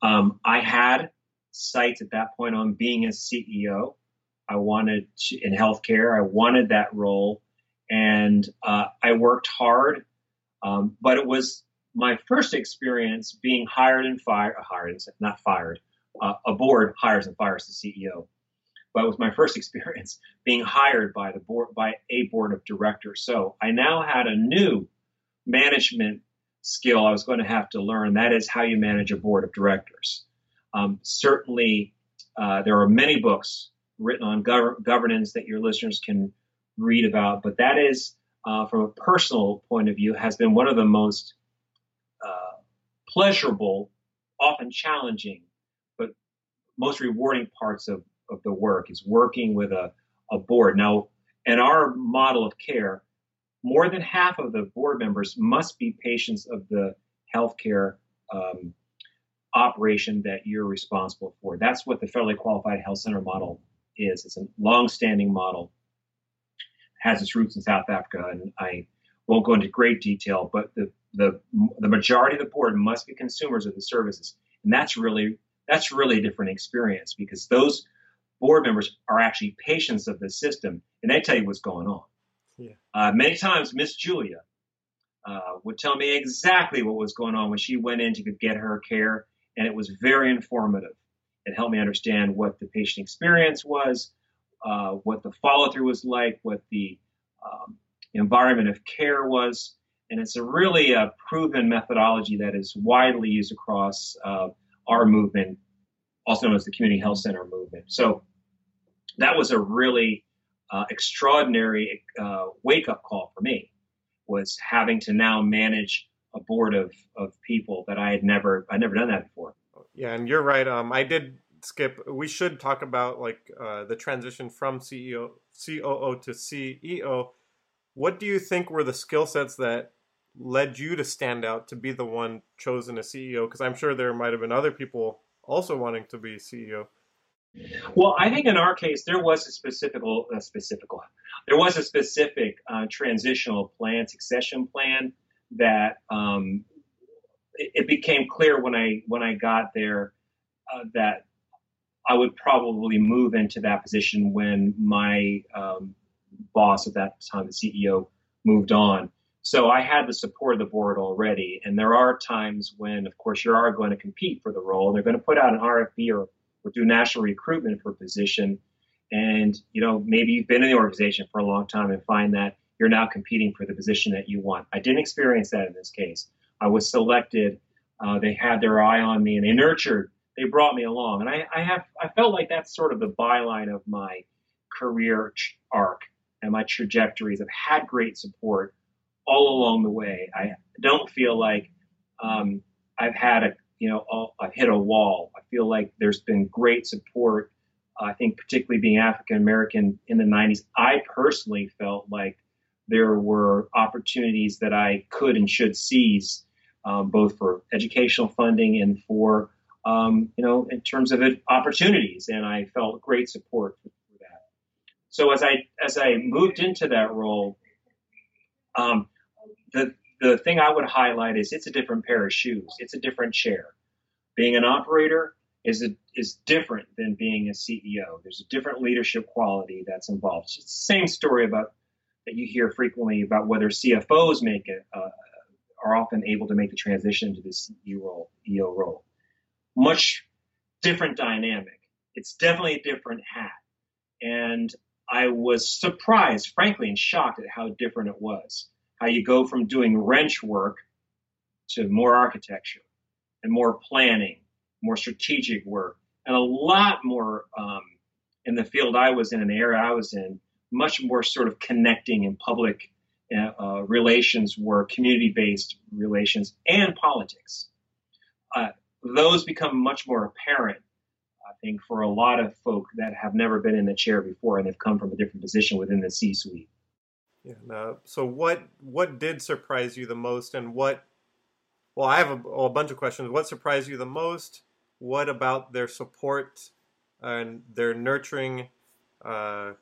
Um, I had sights at that point on being a CEO. I wanted to, in healthcare. I wanted that role, and uh, I worked hard. Um, but it was my first experience being hired and fired, hired, not fired, uh, a board hires and fires the CEO. But it was my first experience being hired by the board by a board of directors. So I now had a new management skill I was going to have to learn. That is how you manage a board of directors. Um, certainly, uh, there are many books written on gov- governance that your listeners can read about, but that is, uh, from a personal point of view, has been one of the most uh, pleasurable, often challenging but most rewarding parts of, of the work is working with a, a board. Now, in our model of care, more than half of the board members must be patients of the healthcare um, operation that you're responsible for. That's what the federally qualified health center model is. It's a long-standing model, it has its roots in South Africa, and I won't go into great detail, but the the the majority of the board must be consumers of the services, and that's really that's really a different experience because those board members are actually patients of the system and they tell you what's going on. Yeah. Uh, many times, Miss Julia uh, would tell me exactly what was going on when she went in to get her care, and it was very informative. It helped me understand what the patient experience was, uh, what the follow through was like, what the um, environment of care was. And it's a really a proven methodology that is widely used across uh, our movement, also known as the Community Health Center movement. So that was a really uh, extraordinary uh, wake up call for me was having to now manage a board of, of people that I had never I'd never done that before. Yeah, and you're right. Um, I did skip. We should talk about like uh, the transition from CEO COO to CEO. What do you think were the skill sets that led you to stand out to be the one chosen as CEO? Because I'm sure there might have been other people also wanting to be CEO. Well, I think in our case there was a specific, specific, there was a specific uh, transitional plan, succession plan that um, it, it became clear when I when I got there uh, that I would probably move into that position when my um, boss at that time, the CEO, moved on. So I had the support of the board already. And there are times when, of course, you are going to compete for the role. They're going to put out an RFP or, or do national recruitment for a position. And, you know, maybe you've been in the organization for a long time and find that you're now competing for the position that you want. I didn't experience that in this case. I was selected. Uh, they had their eye on me and they nurtured, they brought me along. And I, I have, I felt like that's sort of the byline of my career arc and my trajectories. I've had great support all along the way. I don't feel like um, I've had a, you know, I've hit a wall. I feel like there's been great support. I think particularly being African American in the 90s, I personally felt like there were opportunities that I could and should seize, um, both for educational funding and for, um, you know, in terms of it, opportunities. And I felt great support for, that. So as I as I moved into that role, um, the the thing I would highlight is it's a different pair of shoes. It's a different chair. Being an operator is a, is different than being a CEO. There's a different leadership quality that's involved. It's the same story about that you hear frequently about whether CFOs make it uh, are often able to make the transition to the CEO role. EO role. Much different dynamic. It's definitely a different hat, and I was surprised, frankly, and shocked at how different it was. How you go from doing wrench work to more architecture and more planning, more strategic work, and a lot more um, in the field I was in, in the area I was in, much more sort of connecting in public uh, uh, relations were community-based relations and politics. Uh, those become much more apparent, I think, for a lot of folk that have never been in the chair before and have come from a different position within the C-suite. Yeah. No, so what what did surprise you the most, and what? Well, I have a, a bunch of questions. What surprised you the most? What about their support and their nurturing? Uh,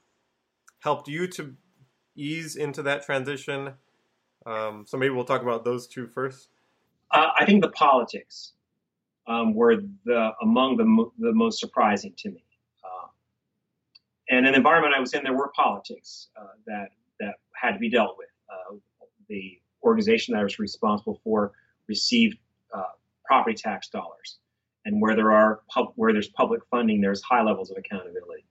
helped you to ease into that transition? Um, so maybe we'll talk about those two first. Uh, I think the politics um, were the among the, the most surprising to me. Uh, and an environment I was in, there were politics uh, that that had to be dealt with. Uh, the organization that I was responsible for received uh, property tax dollars, and where there are pub- where there's public funding, there's high levels of accountability.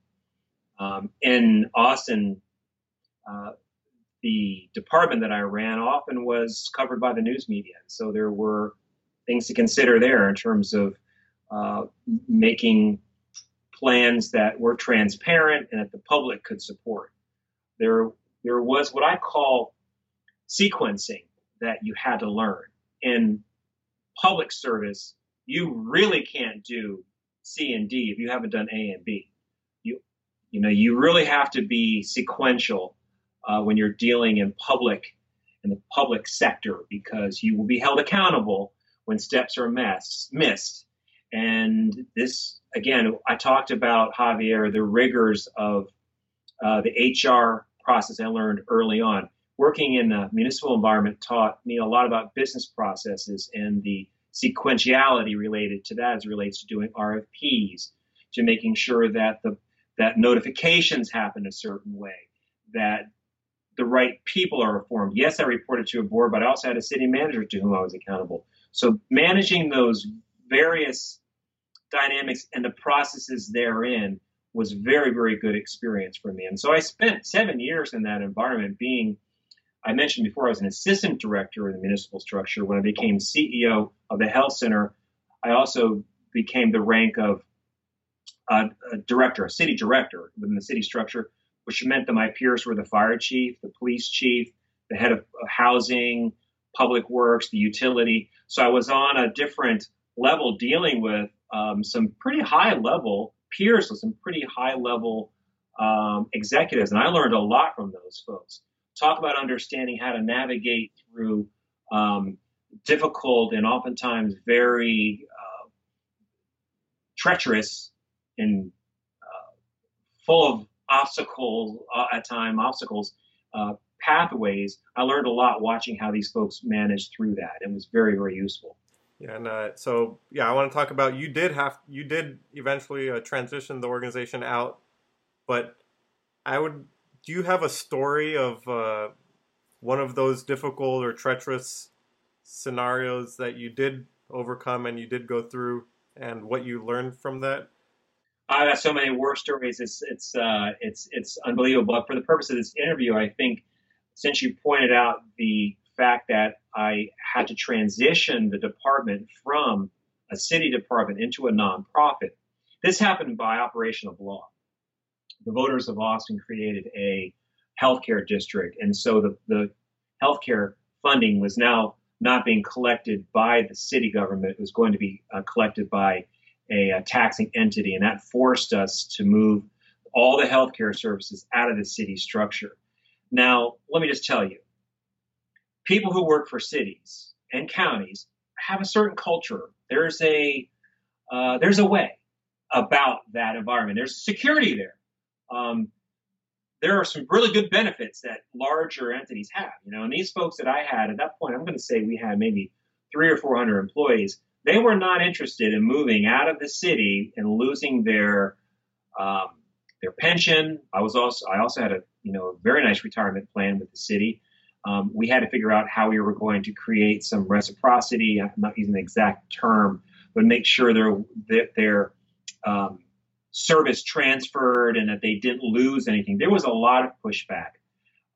Um, in Austin, uh, the department that I ran often was covered by the news media. So there were things to consider there in terms of uh, making plans that were transparent and that the public could support. There, there was what I call sequencing that you had to learn. In public service, you really can't do C and D if you haven't done A and B. You you know, you really have to be sequential uh, when you're dealing in public in the public sector because you will be held accountable when steps are mess, missed. And this, again, I talked about Javier, the rigors of uh, the HR process I learned early on. Working in the municipal environment taught me a lot about business processes and the sequentiality related to that as it relates to doing RFPs, to making sure that the that notifications happen a certain way, that the right people are informed. Yes, I reported to a board, but I also had a city manager to whom I was accountable. So managing those various dynamics and the processes therein was very, very good experience for me. And so I spent seven years in that environment being, I mentioned before, I was an assistant director in the municipal structure. When I became CEO of the health center, I also became the rank of a, a director, a city director within the city structure, which meant that my peers were the fire chief, the police chief, the head of housing, public works, the utility. So I was on a different level dealing with um, some pretty high level peers with some pretty high level um, executives. And I learned a lot from those folks. Talk about understanding how to navigate through um, difficult and oftentimes very uh, treacherous and uh, full of obstacles uh, at time obstacles uh, pathways i learned a lot watching how these folks managed through that it was very very useful and uh, so yeah, I want to talk about you did have you did eventually uh, transition the organization out, but I would. Do you have a story of uh, one of those difficult or treacherous scenarios that you did overcome and you did go through, and what you learned from that? I got so many war stories. It's it's uh, it's it's unbelievable. But for the purpose of this interview, I think since you pointed out the fact that I had to transition the department from a city department into a nonprofit, this happened by operation of law. The voters of Austin created a healthcare district, and so the the healthcare funding was now not being collected by the city government. It was going to be uh, collected by a, a, taxing entity, and that forced us to move all the healthcare services out of the city structure. Now, let me just tell you, people who work for cities and counties have a certain culture. There's a uh, there's a way about that environment. There's security there. Um, there are some really good benefits that larger entities have, you know, and these folks that I had at that point, I'm going to say we had maybe three or 400 employees. They were not interested in moving out of the city and losing their, um, their pension. I was also, I also had a, you know, a very nice retirement plan with the city. Um, we had to figure out how we were going to create some reciprocity. I'm not using the exact term, but make sure their, that their, um, service transferred and that they didn't lose anything. There was a lot of pushback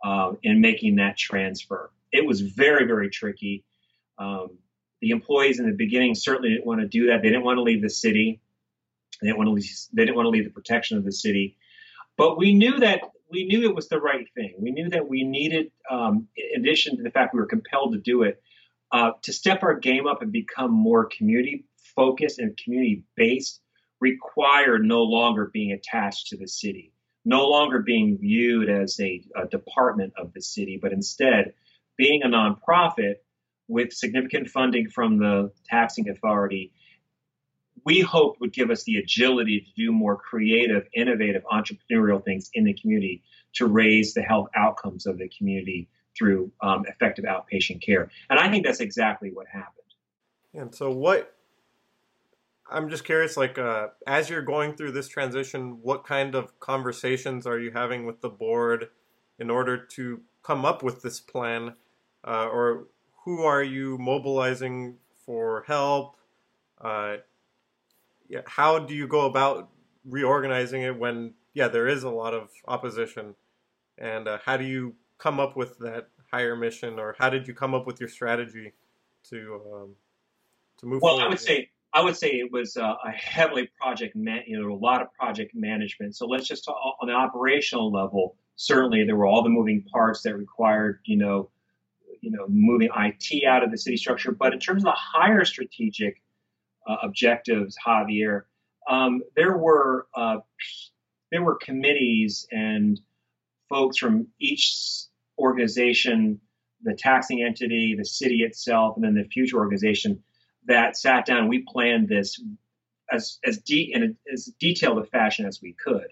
uh, in making that transfer. It was very, very tricky. Um, the employees in the beginning certainly didn't want to do that. They didn't want to leave the city. They didn't want to leave, they didn't want to leave the protection of the city. But we knew that we knew it was the right thing. We knew that we needed, um, in addition to the fact we were compelled to do it, uh, to step our game up and become more community focused and community based required no longer being attached to the city, no longer being viewed as a, a department of the city, but instead being a nonprofit with significant funding from the taxing authority, we hoped would give us the agility to do more creative, innovative, entrepreneurial things in the community to raise the health outcomes of the community through um, effective outpatient care. And I think that's exactly what happened. And so, what I'm just curious, like, uh, as you're going through this transition, what kind of conversations are you having with the board in order to come up with this plan? Uh, or who are you mobilizing for help? Uh, how do you go about reorganizing it when, yeah, there is a lot of opposition? And uh, how do you come up with that higher mission, or how did you come up with your strategy to um, to move? Well, forward? I would say I would say it was uh, a heavily project, man, you know, a lot of project management. So let's just talk on the operational level. Certainly, there were all the moving parts that required, you know, you know, moving IT out of the city structure. But in terms of the higher strategic uh, objectives, Javier, um, there were uh, there were committees and folks from each organization, the taxing entity, the city itself, and then the future organization that sat down. We planned this as as de- in a, as detailed a fashion as we could.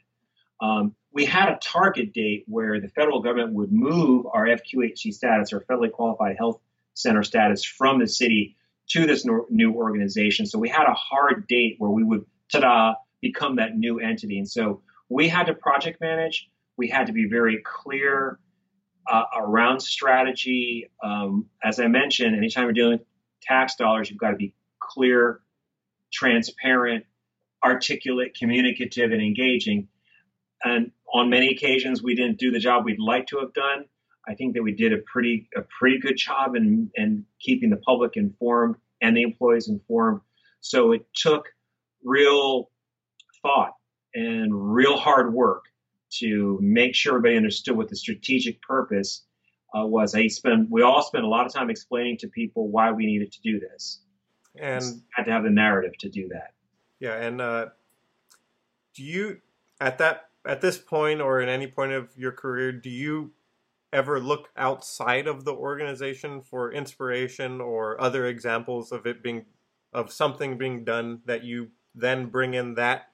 Um, we had a target date where the federal government would move our FQHC status, or federally qualified health center status, from the city to this new organization. So we had a hard date where we would, ta-da, become that new entity. And so we had to project manage. We had to be very clear uh, around strategy. Um, as I mentioned, anytime you're dealing with tax dollars, you've got to be clear, transparent, articulate, communicative, and engaging. And on many occasions, we didn't do the job we'd like to have done. I think that we did a pretty a pretty good job in, in keeping the public informed and the employees informed. So it took real thought and real hard work to make sure everybody understood what the strategic purpose uh, was I spent we all spent a lot of time explaining to people why we needed to do this, and had to have the narrative to do that. Yeah, and uh, do you at that at this point or in any point of your career do you ever look outside of the organization for inspiration or other examples of it being of something being done that you then bring in that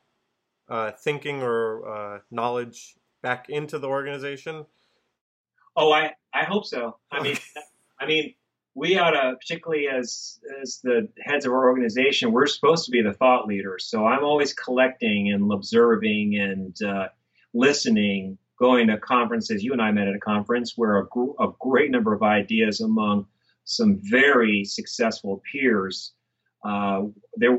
uh, thinking or uh, knowledge back into the organization Oh, I I hope so. I mean, I mean, we ought to, particularly as as the heads of our organization, we're supposed to be the thought leaders. So I'm always collecting and observing and uh, listening, going to conferences. You and I met at a conference where a, gr- a great number of ideas among some very successful peers. Uh, there,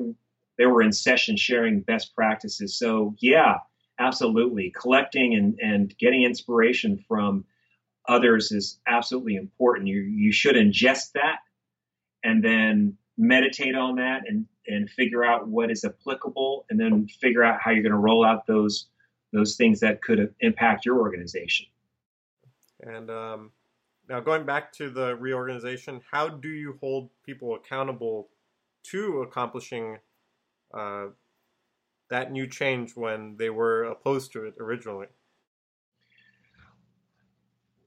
they were in session sharing best practices. So yeah, absolutely, collecting and and getting inspiration from others is absolutely important. You you should ingest that and then meditate on that and and figure out what is applicable and then figure out how you're going to roll out those those things that could impact your organization. And um, now going back to the reorganization, how do you hold people accountable to accomplishing uh, that new change when they were opposed to it originally?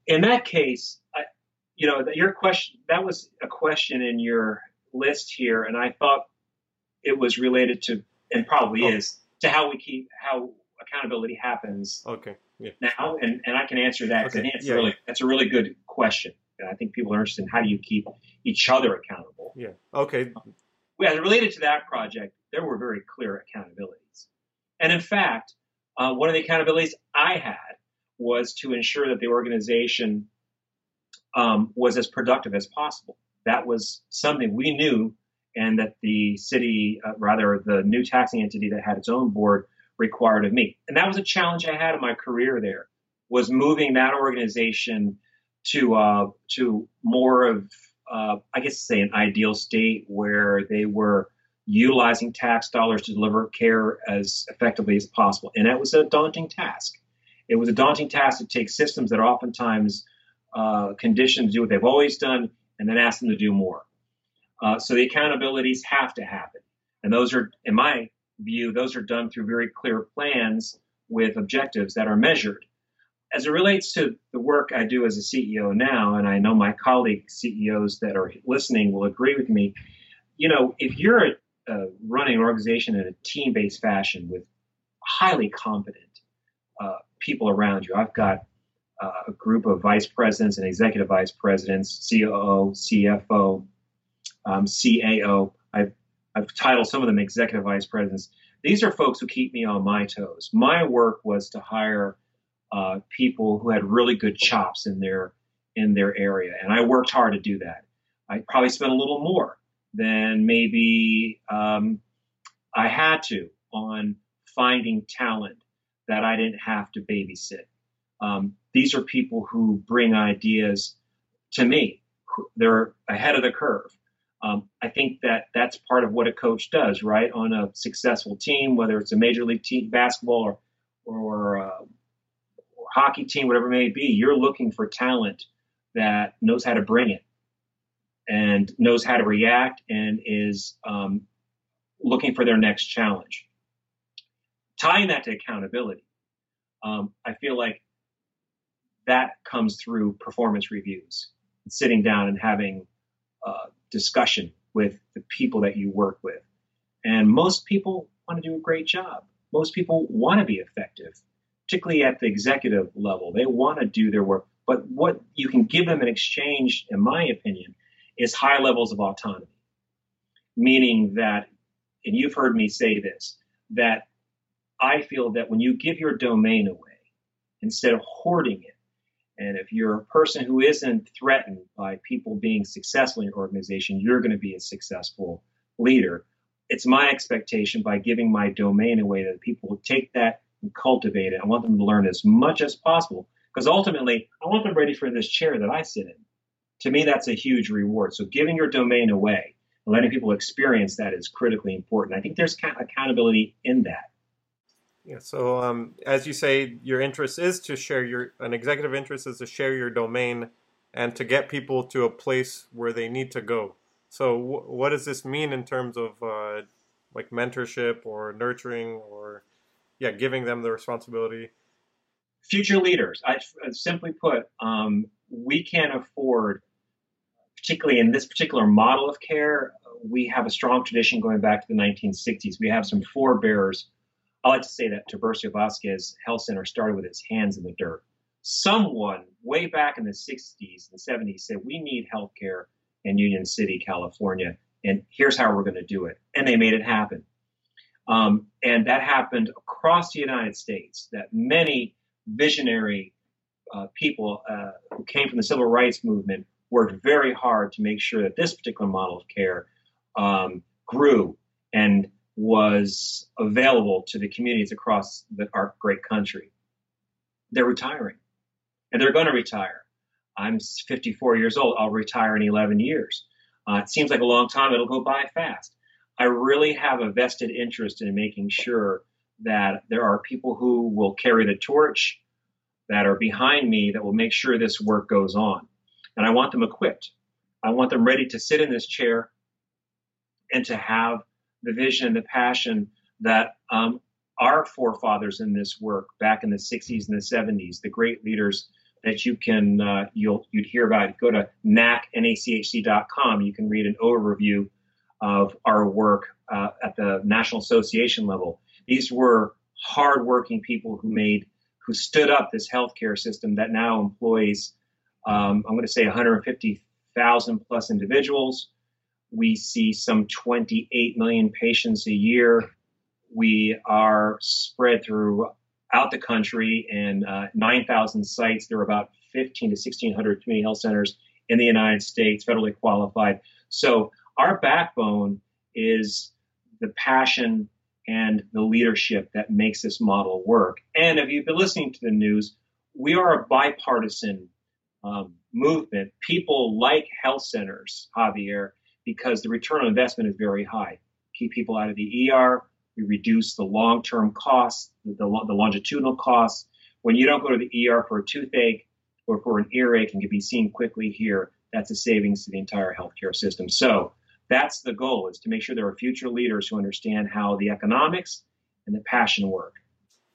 in that case, I, you know, your question, that was a question in your list here, and I thought it was related to, and probably oh. is, to how we keep, how accountability happens okay. yeah. now, and, and I can answer that. Okay. It's yeah, really, yeah. that's a really good question. and I think people are interested in how do you keep each other accountable. Yeah. Okay. Yeah, related to that project, there were very clear accountabilities. And in fact, uh, one of the accountabilities I had was to ensure that the organization um, was as productive as possible. That was something we knew, and that the city, uh, rather the new taxing entity that had its own board, required of me. And that was a challenge I had in my career. There was moving that organization to uh, to more of, uh, I guess, say an ideal state where they were utilizing tax dollars to deliver care as effectively as possible. And that was a daunting task. It was a daunting task to take systems that are oftentimes uh, conditioned to do what they've always done and then ask them to do more. Uh, so the accountabilities have to happen. And those are, in my view, those are done through very clear plans with objectives that are measured. As it relates to the work I do as a CEO now, and I know my colleague CEOs that are listening will agree with me, you know, if you're running an organization in a team-based fashion with highly competent uh, people around you. I've got uh, a group of vice presidents and executive vice presidents, COO, CFO, um, CAO. I've, titled some of them executive vice presidents. These are folks who keep me on my toes. My work was to hire uh, people who had really good chops in their in their area, and I worked hard to do that. I probably spent a little more than maybe um, I had to on finding talent that I didn't have to babysit. Um, these are people who bring ideas to me. They're ahead of the curve. Um, I think that that's part of what a coach does, right? On a successful team, whether it's a major league team, basketball or or, uh, or hockey team, whatever it may be, you're looking for talent that knows how to bring it and knows how to react and is um, looking for their next challenge tying that to accountability, um, I feel like that comes through performance reviews, sitting down and having a discussion with the people that you work with. And most people want to do a great job. Most people want to be effective, particularly at the executive level. They want to do their work. But what you can give them in exchange, in my opinion, is high levels of autonomy. Meaning that, and you've heard me say this, that I feel that when you give your domain away, instead of hoarding it, and if you're a person who isn't threatened by people being successful in your organization, you're going to be a successful leader. It's my expectation by giving my domain away that people will take that and cultivate it. I want them to learn as much as possible because ultimately I want them ready for this chair that I sit in. To me, that's a huge reward. So giving your domain away and letting people experience that is critically important. I think there's accountability in that. Yeah. So, um, as you say, your interest is to share your an executive interest is to share your domain and to get people to a place where they need to go. So, w- what does this mean in terms of uh, like mentorship or nurturing or yeah, giving them the responsibility? Future leaders. I, simply put, um, we can't afford, particularly in this particular model of care, we have a strong tradition going back to the 1960s. We have some forebears I like to say that Tiburcio Vasquez Health Center started with its hands in the dirt. Someone way back in the 60s and 70s said we need healthcare in Union City, California. And here's how we're going to do it. And they made it happen. Um, and that happened across the United States, that many visionary uh, people uh, who came from the civil rights movement worked very hard to make sure that this particular model of care um, grew and was available to the communities across the, our great country. They're retiring, and they're going to retire. I'm 54 years old. I'll retire in 11 years. Uh, it seems like a long time. It'll go by fast. I really have a vested interest in making sure that there are people who will carry the torch that are behind me that will make sure this work goes on. And I want them equipped. I want them ready to sit in this chair and to have the vision the passion that um, our forefathers in this work back in the 60s and the 70s, the great leaders that you can uh, you'll you'd hear about. Go to nacnachc.com. You can read an overview of our work uh, at the National Association level. These were hardworking people who made who stood up this healthcare system that now employs um, I'm going to say 150,000 plus individuals. We see some 28 million patients a year. We are spread throughout the country in uh, 9,000 sites. There are about 15 to 1,600 community health centers in the United States, federally qualified. So our backbone is the passion and the leadership that makes this model work. And if you've been listening to the news, we are a bipartisan um, movement. People like health centers, Javier, because the return on investment is very high. Keep people out of the ER. We reduce the long-term costs, the, the longitudinal costs. When you don't go to the ER for a toothache or for an earache and can be seen quickly here, that's a savings to the entire healthcare system. So that's the goal is to make sure there are future leaders who understand how the economics and the passion work.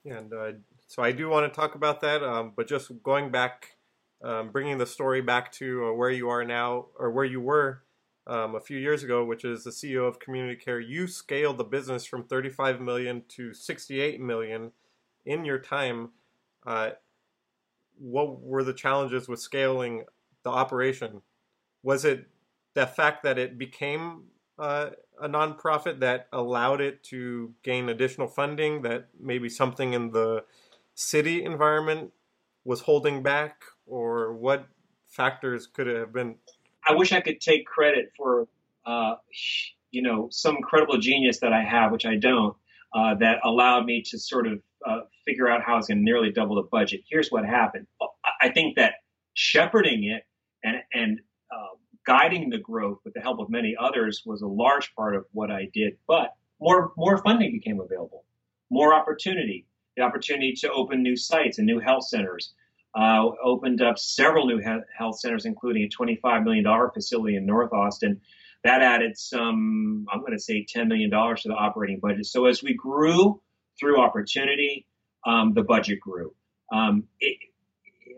And uh, so I do want to talk about that, um, but just going back um, bringing the story back to uh, where you are now or where you were um, a few years ago, which is the CEO of Community Care. You scaled the business from 35 million to 68 million in your time. Uh, what were the challenges with scaling the operation? Was it the fact that it became uh, a nonprofit that allowed it to gain additional funding? That maybe something in the city environment was holding back, or what factors could it have been? I wish I could take credit for, uh, you know, some incredible genius that I have, which I don't, uh, that allowed me to sort of uh, figure out how I was going to nearly double the budget. Here's what happened. I think that shepherding it and and uh, guiding the growth with the help of many others was a large part of what I did. But more more funding became available, more opportunity, the opportunity to open new sites and new health centers, uh, opened up several new he- health centers, including a $25 million facility in North Austin. That added some, I'm going to say $10 million to the operating budget. So as we grew through opportunity, um, the budget grew. Um, it,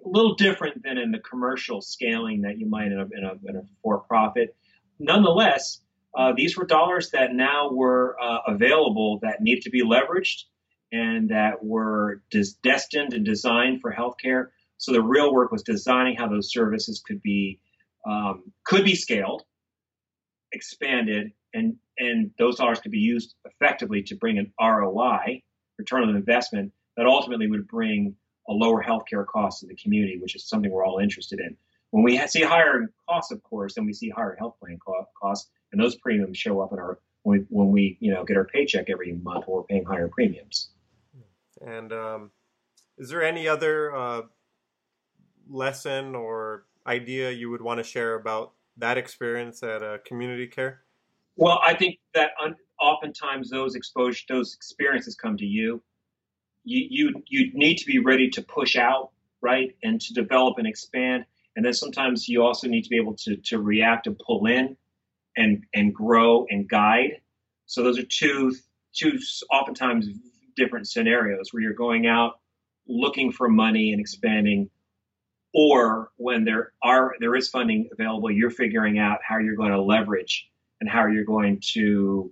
a little different than in the commercial scaling that you might in a, in a, in a for-profit. Nonetheless, uh, these were dollars that now were uh, available that needed to be leveraged and that were des- destined and designed for healthcare. So the real work was designing how those services could be um, could be scaled, expanded, and and those dollars could be used effectively to bring an ROI, return on investment, that ultimately would bring a lower healthcare cost to the community, which is something we're all interested in. When we see higher costs, of course, then we see higher health plan costs, and those premiums show up in our when we, when we you know get our paycheck every month, we're paying higher premiums. And um, is there any other uh, lesson or idea you would want to share about that experience at uh, community care? Well, I think that un- oftentimes those exposure, those experiences come to you. You, you. you need to be ready to push out, right, and to develop and expand. And then sometimes you also need to be able to to react and pull in, and and grow and guide. So those are two two oftentimes different scenarios where you're going out looking for money and expanding or when there are there is funding available, you're figuring out how you're going to leverage and how you're going to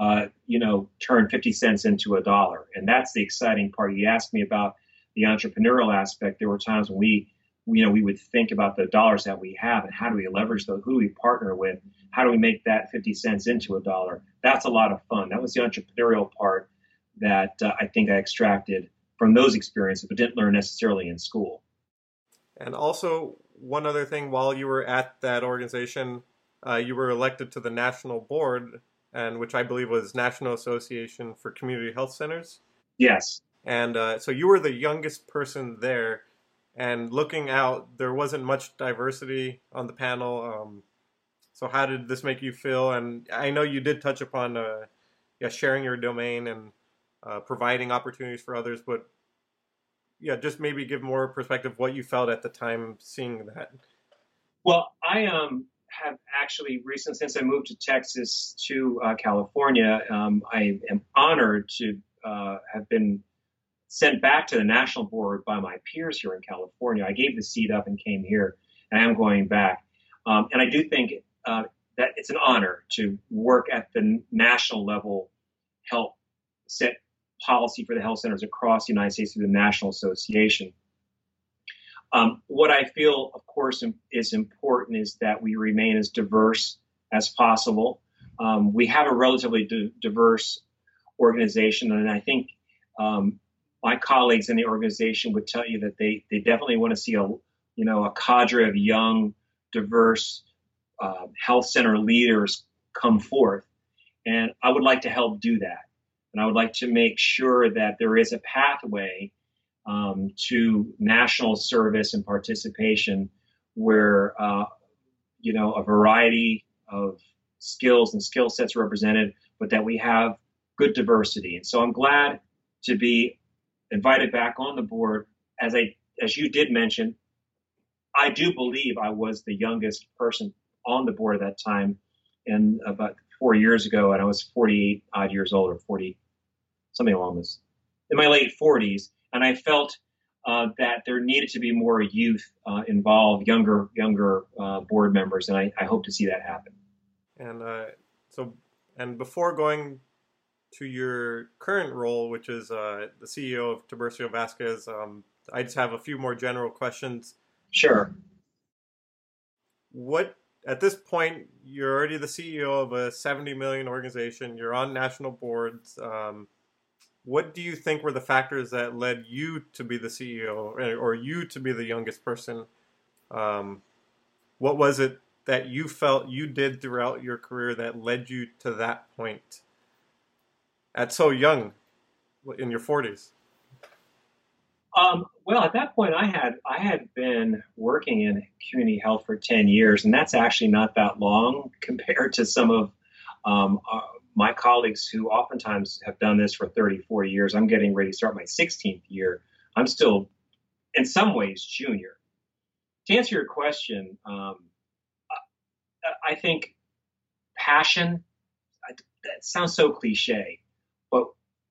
uh, you know turn 50 cents into a dollar, and that's the exciting part. You asked me about the entrepreneurial aspect. There were times when we you know, we would think about the dollars that we have and how do we leverage those? Who do we partner with? How do we make that 50 cents into a dollar? That's a lot of fun. That was the entrepreneurial part that uh, I think I extracted from those experiences, but didn't learn necessarily in school. And also, one other thing while you were at that organization, uh, you were elected to the national board, and which I believe was National Association for Community Health Centers. Yes. And uh, so you were the youngest person there and looking out, there wasn't much diversity on the panel. Um, so how did this make you feel? And I know you did touch upon uh, yeah, sharing your domain and uh, providing opportunities for others, but yeah, just maybe give more perspective what you felt at the time seeing that. Well, I um, have actually recently, since I moved to Texas to uh, California, um, I am honored to uh, have been sent back to the national board by my peers here in California. I gave the seat up and came here, and I am going back. Um, and I do think uh, that it's an honor to work at the national level, help set policy for the health centers across the United States through the National Association. Um, what I feel, of course, is important is that we remain as diverse as possible. Um, we have a relatively d- diverse organization, and I think um, my colleagues in the organization would tell you that they, they definitely want to see a you know a cadre of young, diverse uh, health center leaders come forth, and I would like to help do that. And I would like to make sure that there is a pathway um, to national service and participation where uh, you know a variety of skills and skill sets represented, but that we have good diversity. And so I'm glad to be invited back on the board. As I, as you did mention, I do believe I was the youngest person on the board at that time, and about four years ago, and I was 48 odd years old or 40, something along this, in my late 40s, and I felt uh, that there needed to be more youth uh, involved, younger younger uh, board members, and I, I, hope to see that happen. And uh, so, and before going to your current role, which is uh, the CEO of Tiburcio Vasquez, um, I just have a few more general questions. Sure. What at this point you're already the CEO of a 70 million organization. You're on national boards. Um, what do you think were the factors that led you to be the CEO or, or you to be the youngest person? Um, what was it that you felt you did throughout your career that led you to that point? at so young, in your forties? Um, well, at that point, I had I had been working in community health for ten years, and that's actually not that long compared to some of um, uh, my colleagues who oftentimes have done this for 30, 40 years. I'm getting ready to start my 16th year. I'm still, in some ways, junior. To answer your question, um, I, think passion. That sounds so cliche, but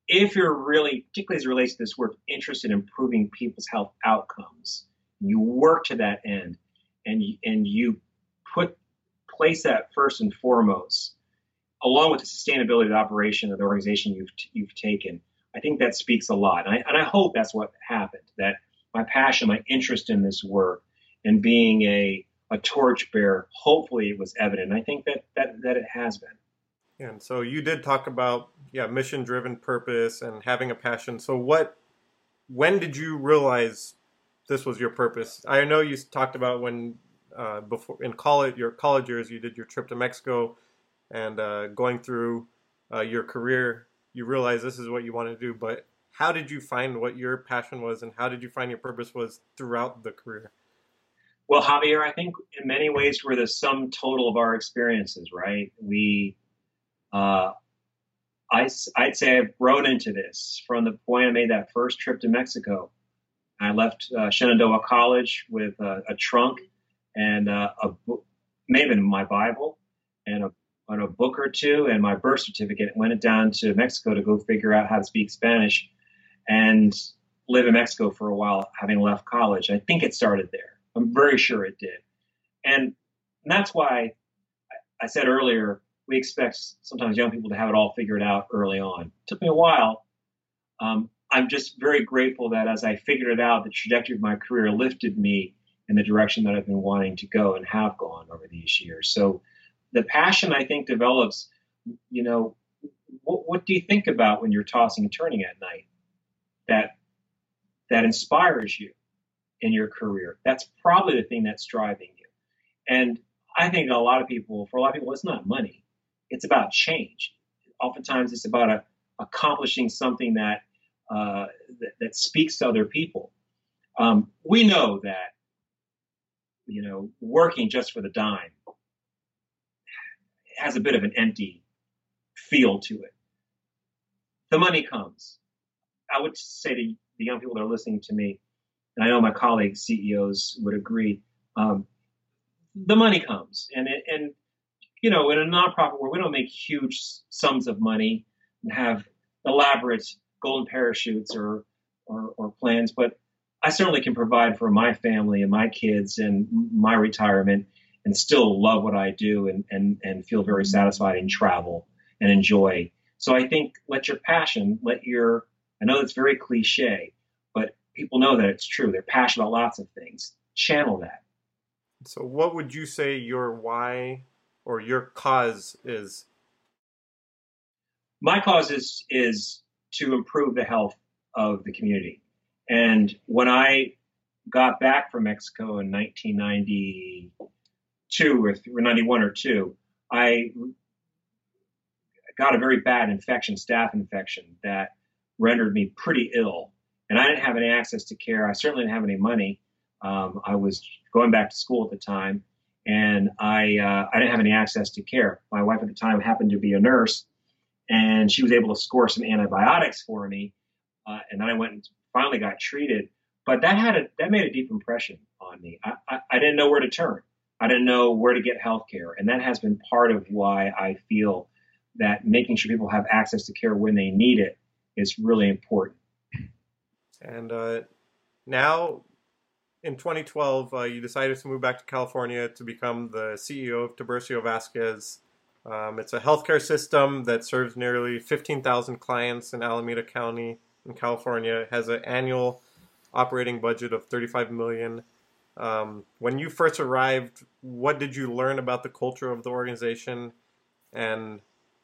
if you're really, particularly as it relates to this work, interested in improving people's health outcomes, you work to that end, and you, and you put place that first and foremost, along with the sustainability of the operation of the organization you've you've taken. I think that speaks a lot, and I, and I hope that's what happened. That my passion, my interest in this work, and being a a torchbearer, hopefully it was evident. I think that that that it has been. And so you did talk about yeah, mission driven purpose and having a passion. So what when did you realize this was your purpose? I know you talked about when uh, before in college your college years you did your trip to Mexico and uh, going through uh, your career you realize this is what you want to do but how did you find what your passion was and how did you find your purpose was throughout the career well javier i think in many ways we're the sum total of our experiences right we uh, I, I'd say I've grown into this from the point I made that first trip to Mexico. I left uh, Shenandoah College with a, a trunk and uh, a book, maybe my Bible and a, and a book or two and my birth certificate. And went down to Mexico to go figure out how to speak Spanish and live in Mexico for a while, having left college. I think it started there. I'm very sure it did. And, and that's why I said earlier we expect sometimes young people to have it all figured out early on. It took me a while. Um, I'm just very grateful that as I figured it out, the trajectory of my career lifted me in the direction that I've been wanting to go and have gone over these years. So the passion I think develops, you know, what, what do you think about when you're tossing and turning at night that that inspires you in your career? That's probably the thing that's driving you. And I think a lot of people, for a lot of people, it's not money. It's about change. Oftentimes, it's about a, accomplishing something that, uh, that, that speaks to other people. Um, we know that you know working just for the dime has a bit of an empty feel to it. The money comes. I would say to the young people that are listening to me, and I know my colleagues, CEOs, would agree. Um, the money comes, and and you know, in a nonprofit where we don't make huge sums of money and have elaborate golden parachutes or, or, or plans, but I certainly can provide for my family and my kids and my retirement and still love what I do and, and, and feel very mm-hmm. satisfied and travel and enjoy. So I think let your passion, let your, I know it's very cliche, but people know that it's true. They're passionate about lots of things. Channel that. So, what would you say your why or your cause is? My cause is is to improve the health of the community. And when I got back from Mexico in 1992 or 91 or two, I got a very bad infection, staph infection that rendered me pretty ill. And I didn't have any access to care. I certainly didn't have any money. Um, I was going back to school at the time, and I uh, I didn't have any access to care. My wife at the time happened to be a nurse, and she was able to score some antibiotics for me. Uh, and then I went and finally got treated. But that had a that made a deep impression on me. I, I, I didn't know where to turn. I didn't know where to get health care, and that has been part of why I feel that making sure people have access to care when they need it is really important. And uh, now in 2012, uh, you decided to move back to California to become the CEO of Tiburcio Vasquez. Um, it's a healthcare system that serves nearly 15,000 clients in Alameda County in California. It has an annual operating budget of 35 million. Um, when you first arrived, what did you learn about the culture of the organization, and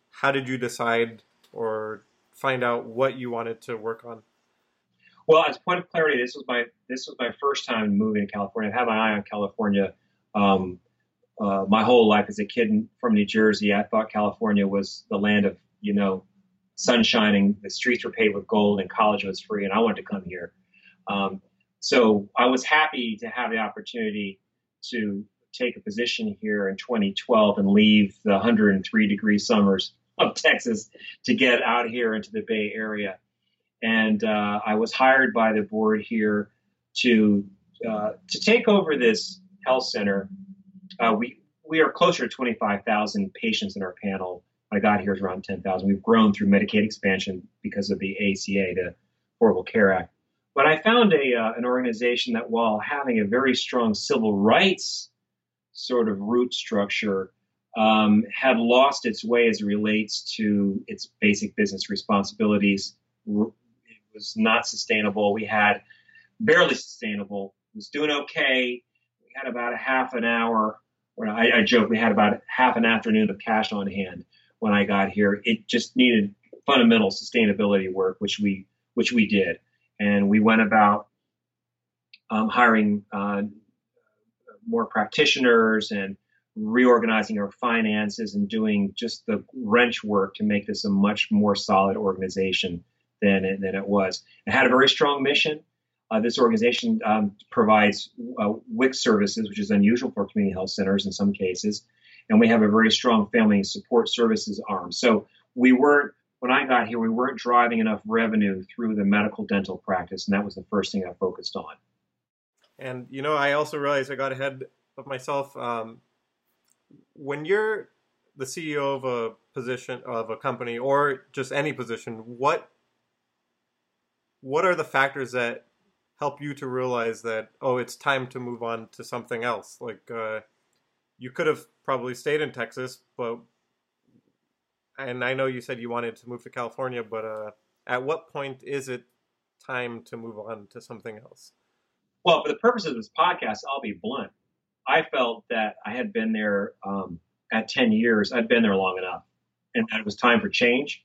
how did you decide or find out what you wanted to work on? Well, as point of clarity, this was my this was my first time moving to California. I've had my eye on California um, uh, my whole life as a kid from New Jersey. I thought California was the land of you know sun shining, the streets were paved with gold, and college was free, and I wanted to come here. Um, so I was happy to have the opportunity to take a position here in 2012 and leave the 103 degree summers of Texas to get out here into the Bay Area and uh, I was hired by the board here to uh, to take over this health center. Uh, we we are closer to 25,000 patients in our panel. I got here is around 10,000. We've grown through Medicaid expansion because of the ACA, the Affordable Care Act. But I found a uh, an organization that, while having a very strong civil rights sort of root structure, um, had lost its way as it relates to its basic business responsibilities, It was not sustainable. We had barely sustainable. It was doing okay. We had about a half an hour, I, I joke, we had about half an afternoon of cash on hand when I got here. It just needed fundamental sustainability work, which we which we did, and we went about um, hiring uh, more practitioners and reorganizing our finances and doing just the wrench work to make this a much more solid organization than it, than it was. It had a very strong mission. Uh, this organization um, provides uh, WIC services, which is unusual for community health centers in some cases, and we have a very strong family support services arm. So we weren't when I got here, we weren't driving enough revenue through the medical dental practice, and that was the first thing I focused on. And you know, I also realized I got ahead of myself. Um, when you're the CEO of a position of a company or just any position, what what are the factors that help you to realize that oh it's time to move on to something else like uh, you could have probably stayed in texas but and i know you said you wanted to move to california but uh, at what point is it time to move on to something else Well, for the purpose of this podcast, I'll be blunt. I felt that I had been there um, at 10 years. I'd been there long enough, and that it was time for change.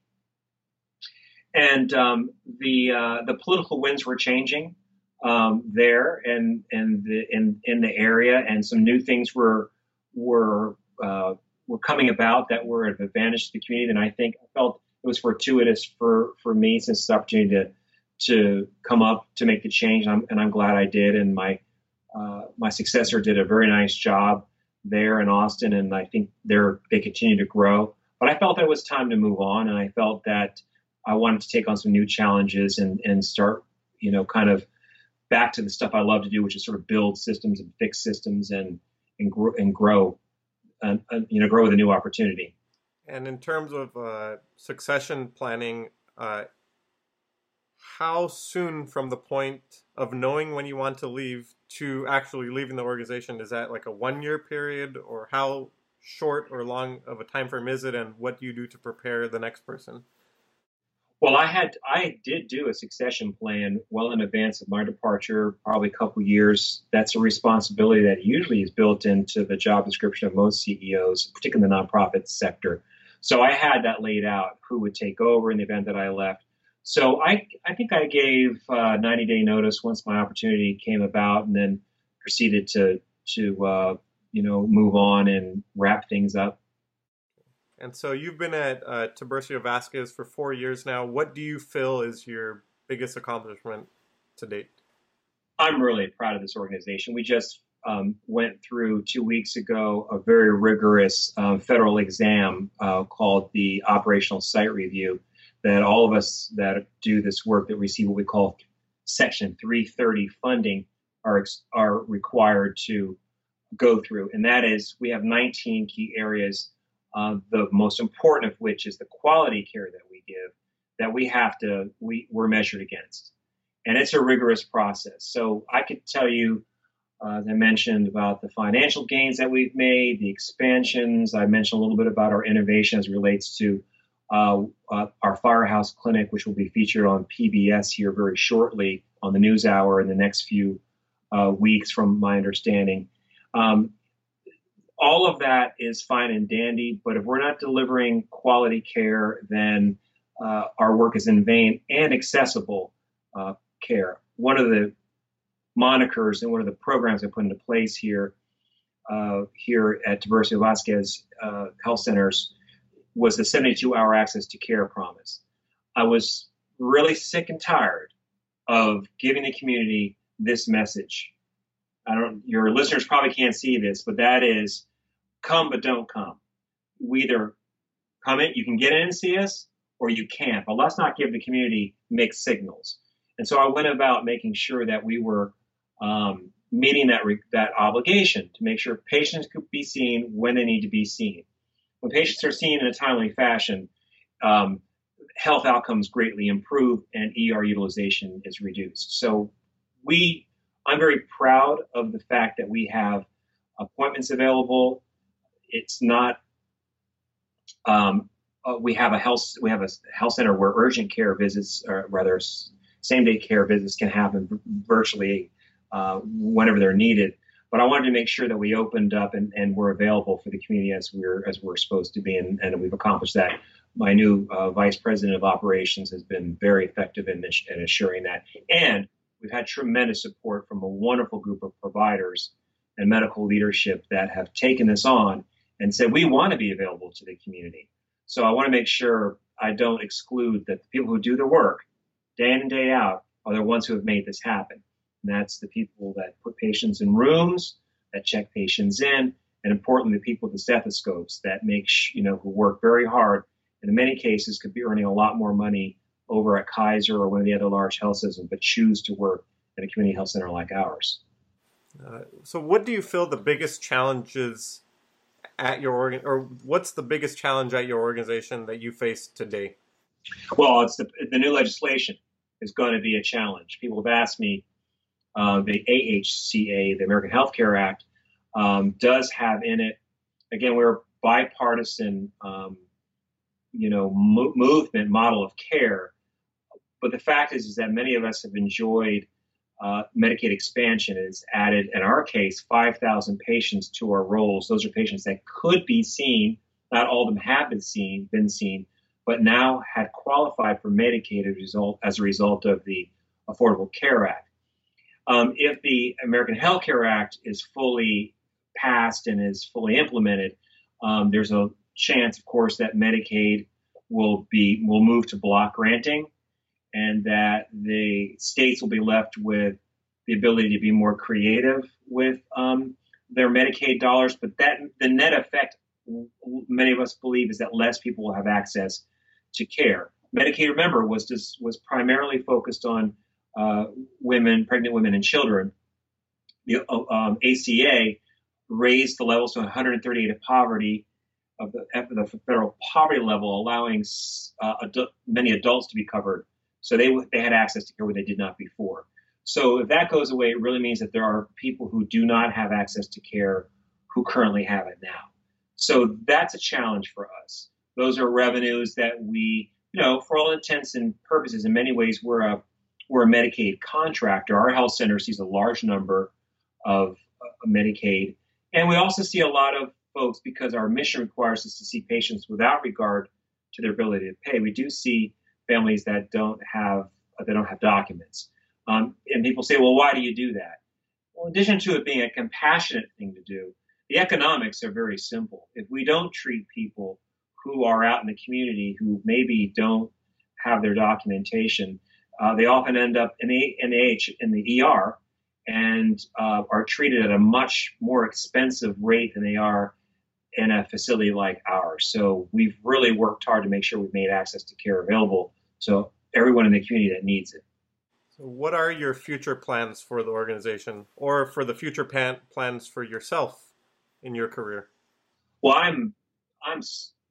And um, the uh, the political winds were changing um, there and and the, in in the area, and some new things were were uh, were coming about that were of advantage to the community. And I think I felt it was fortuitous for for me since this opportunity to to come up to make the change, and I'm, and I'm glad I did. And my uh, my successor did a very nice job there in Austin, and I think they're they continue to grow. But I felt that it was time to move on, and I felt that I wanted to take on some new challenges and and start, you know, kind of back to the stuff I love to do, which is sort of build systems and fix systems and and grow and grow, and, you know, grow with a new opportunity. And in terms of uh, succession planning, uh, how soon from the point of knowing when you want to leave to actually leaving the organization is that like a one year period or how short or long of a time frame is it and what do you do to prepare the next person well i had i did do a succession plan well in advance of my departure probably a couple years. That's a responsibility that usually is built into the job description of most ceos particularly in the nonprofit sector. So i had that laid out who would take over in the event that i left. So I, I think I gave uh, 90 day notice once my opportunity came about, and then proceeded to to uh, you know move on and wrap things up. And so you've been at uh, Tiburcio Vasquez for four years now. What do you feel is your biggest accomplishment to date? I'm really proud of this organization. We just um, went through two weeks ago a very rigorous uh, federal exam uh, called the Operational Site Review that all of us that do this work that receive what we call Section 330 funding are are required to go through, and that is we have 19 key areas. Uh, the most important of which is the quality care that we give that we have to we we're measured against, and it's a rigorous process. So I could tell you. Uh, as I mentioned about the financial gains that we've made, the expansions. I mentioned a little bit about our innovation as relates to uh, uh, our Firehouse Clinic, which will be featured on PBS here very shortly on the News Hour in the next few uh, weeks, from my understanding. Um, all of that is fine and dandy, but if we're not delivering quality care, then uh, our work is in vain and accessible uh, care. One of the monikers and one of the programs I put into place here uh, here at Tiburcio Vasquez Health Centers was the 72 hour access to care promise. I was really sick and tired of giving the community this message. I don't, your listeners probably can't see this, but that is come, but don't come. We either come in, you can get in and see us, or you can't, but let's not give the community mixed signals. And so I went about making sure that we were um, meeting that re- that obligation to make sure patients could be seen when they need to be seen when patients are seen in a timely fashion, um, health outcomes greatly improve and ER utilization is reduced. So we, I'm very proud of the fact that we have appointments available. It's not, um, uh, we have a health, we have a health center where urgent care visits, or rather same day care visits can happen virtually uh, whenever they're needed but I wanted to make sure that we opened up and, and were available for the community as we're as we're supposed to be, and, and we've accomplished that. My new uh, vice president of operations has been very effective in, this, in assuring that, and we've had tremendous support from a wonderful group of providers and medical leadership that have taken this on and said we want to be available to the community. So I want to make sure I don't exclude that the people who do the work day in and day out are the ones who have made this happen. And that's the people that put patients in rooms, that check patients in, and importantly, the people with the stethoscopes that make, you know, who work very hard and in many cases could be earning a lot more money over at Kaiser or one of the other large health systems, but choose to work at a community health center like ours. Uh, so, what do you feel the biggest challenges at your organ, or what's the biggest challenge at your organization that you face today? Well, it's the, the new legislation is going to be a challenge. People have asked me, uh, the AHCA, the American Health Care Act, um, does have in it. Again, we're a bipartisan, um, you know, mo- movement model of care. But the fact is, is that many of us have enjoyed uh, Medicaid expansion It's added, in our case, 5,000 patients to our rolls. Those are patients that could be seen. Not all of them have been seen, been seen, but now had qualified for Medicaid as a result, as a result of the Affordable Care Act. Um, if the American Health Care Act is fully passed and is fully implemented, um, there's a chance, of course, that Medicaid will be will move to block granting, and that the states will be left with the ability to be more creative with um, their Medicaid dollars. But that the net effect, many of us believe, is that less people will have access to care. Medicaid, remember, was just, was primarily focused on uh, women, pregnant women, and children. The um, ACA raised the levels to 138 of poverty of the, the federal poverty level, allowing uh, adu- many adults to be covered. So they they had access to care where they did not before. So if that goes away, it really means that there are people who do not have access to care who currently have it now. So that's a challenge for us. Those are revenues that we, you know, for all intents and purposes, in many ways, we're a we're a Medicaid contractor. Our health center sees a large number of uh, Medicaid, and we also see a lot of folks because our mission requires us to see patients without regard to their ability to pay. We do see families that don't have they don't have documents, um, and people say, "Well, why do you do that?" Well, in addition to it being a compassionate thing to do, the economics are very simple. If we don't treat people who are out in the community who maybe don't have their documentation, uh, they often end up in the, in in the ER and uh, are treated at a much more expensive rate than they are in a facility like ours. So we've really worked hard to make sure we've made access to care available so everyone in the community that needs it. So what are your future plans for the organization or for the future pan- plans for yourself in your career? Well, I'm I'm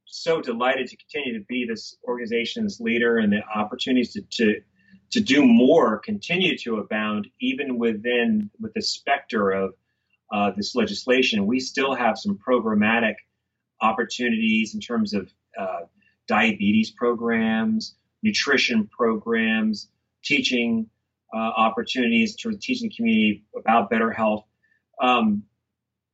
so delighted to continue to be this organization's leader and the opportunities to, to to do more continue to abound even within with the specter of uh, this legislation. We still have some programmatic opportunities in terms of uh, diabetes programs, nutrition programs, teaching uh, opportunities to teaching the community about better health. Um,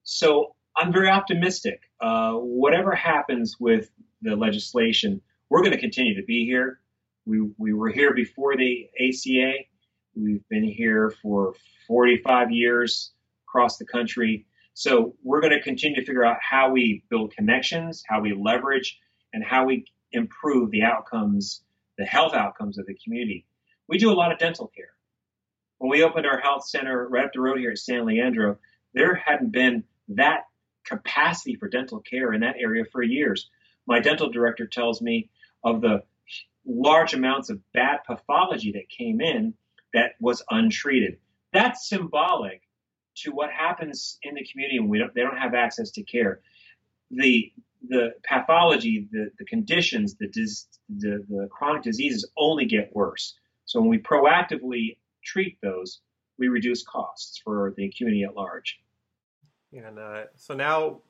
so I'm very optimistic. Uh, whatever happens with the legislation, we're going to continue to be here. We, we were here before the ACA. We've been here for 45 years across the country. So we're going to continue to figure out how we build connections, how we leverage, and how we improve the outcomes, the health outcomes of the community. We do a lot of dental care. When we opened our health center right up the road here at San Leandro, there hadn't been that capacity for dental care in that area for years. My dental director tells me of the large amounts of bad pathology that came in that was untreated. That's symbolic to what happens in the community when we don't, they don't have access to care. The the pathology, the, the conditions, the, dis, the, the chronic diseases only get worse. So when we proactively treat those, we reduce costs for the community at large. And uh, so now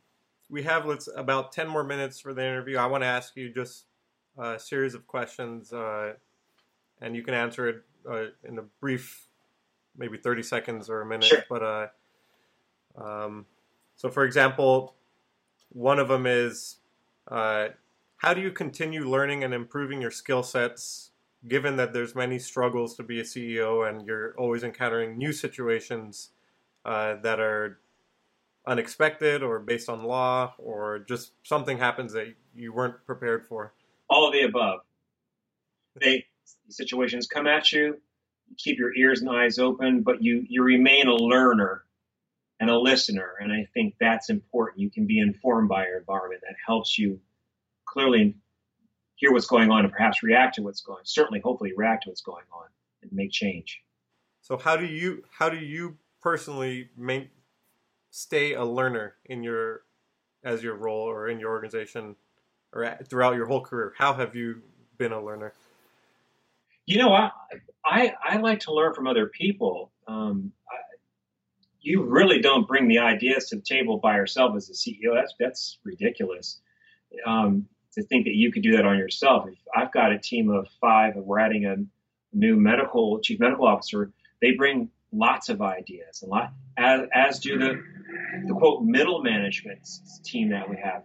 we have let's about 10 more minutes for the interview. I want to ask you just a series of questions, uh, and you can answer it uh, in a brief, maybe 30 seconds or a minute. Sure. But uh, um, so, for example, one of them is uh, how do you continue learning and improving your skill sets, given that there's many struggles to be a CEO and you're always encountering new situations uh, that are unexpected or based on law or just something happens that you weren't prepared for? All of the above. They situations come at you, you keep your ears and eyes open, but you you remain a learner and a listener. And I think that's important. You can be informed by your environment. That helps you clearly hear what's going on and perhaps react to what's going on. Certainly, hopefully, react to what's going on and make change. So, how do you how do you personally make, stay a learner in your as your role or in your organization or at, throughout your whole career? How have you been a learner? You know, I I, I like to learn from other people. Um, you really don't bring the ideas to the table by yourself as a CEO. That's that's ridiculous. Um, to think that you could do that on yourself. If I've got a team of five, and we're adding a new medical chief medical officer, they bring lots of ideas, and lot as, as do the the quote middle management team that we have.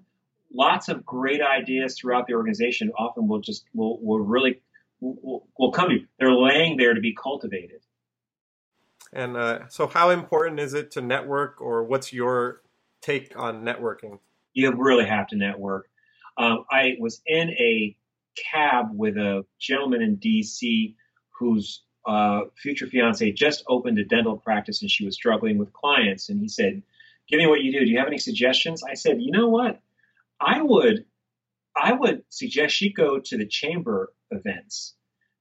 Lots of great ideas throughout the organization. Often will just will will really will, will come to you. They're laying there to be cultivated. And uh, so, how important is it to network, or what's your take on networking? You really have to network. Um, I was in a cab with a gentleman in D.C. whose uh, future fiance just opened a dental practice and she was struggling with clients. And he said, "Give me what you do. Do you have any suggestions?" I said, "You know what? I would, I would suggest she go to the chamber events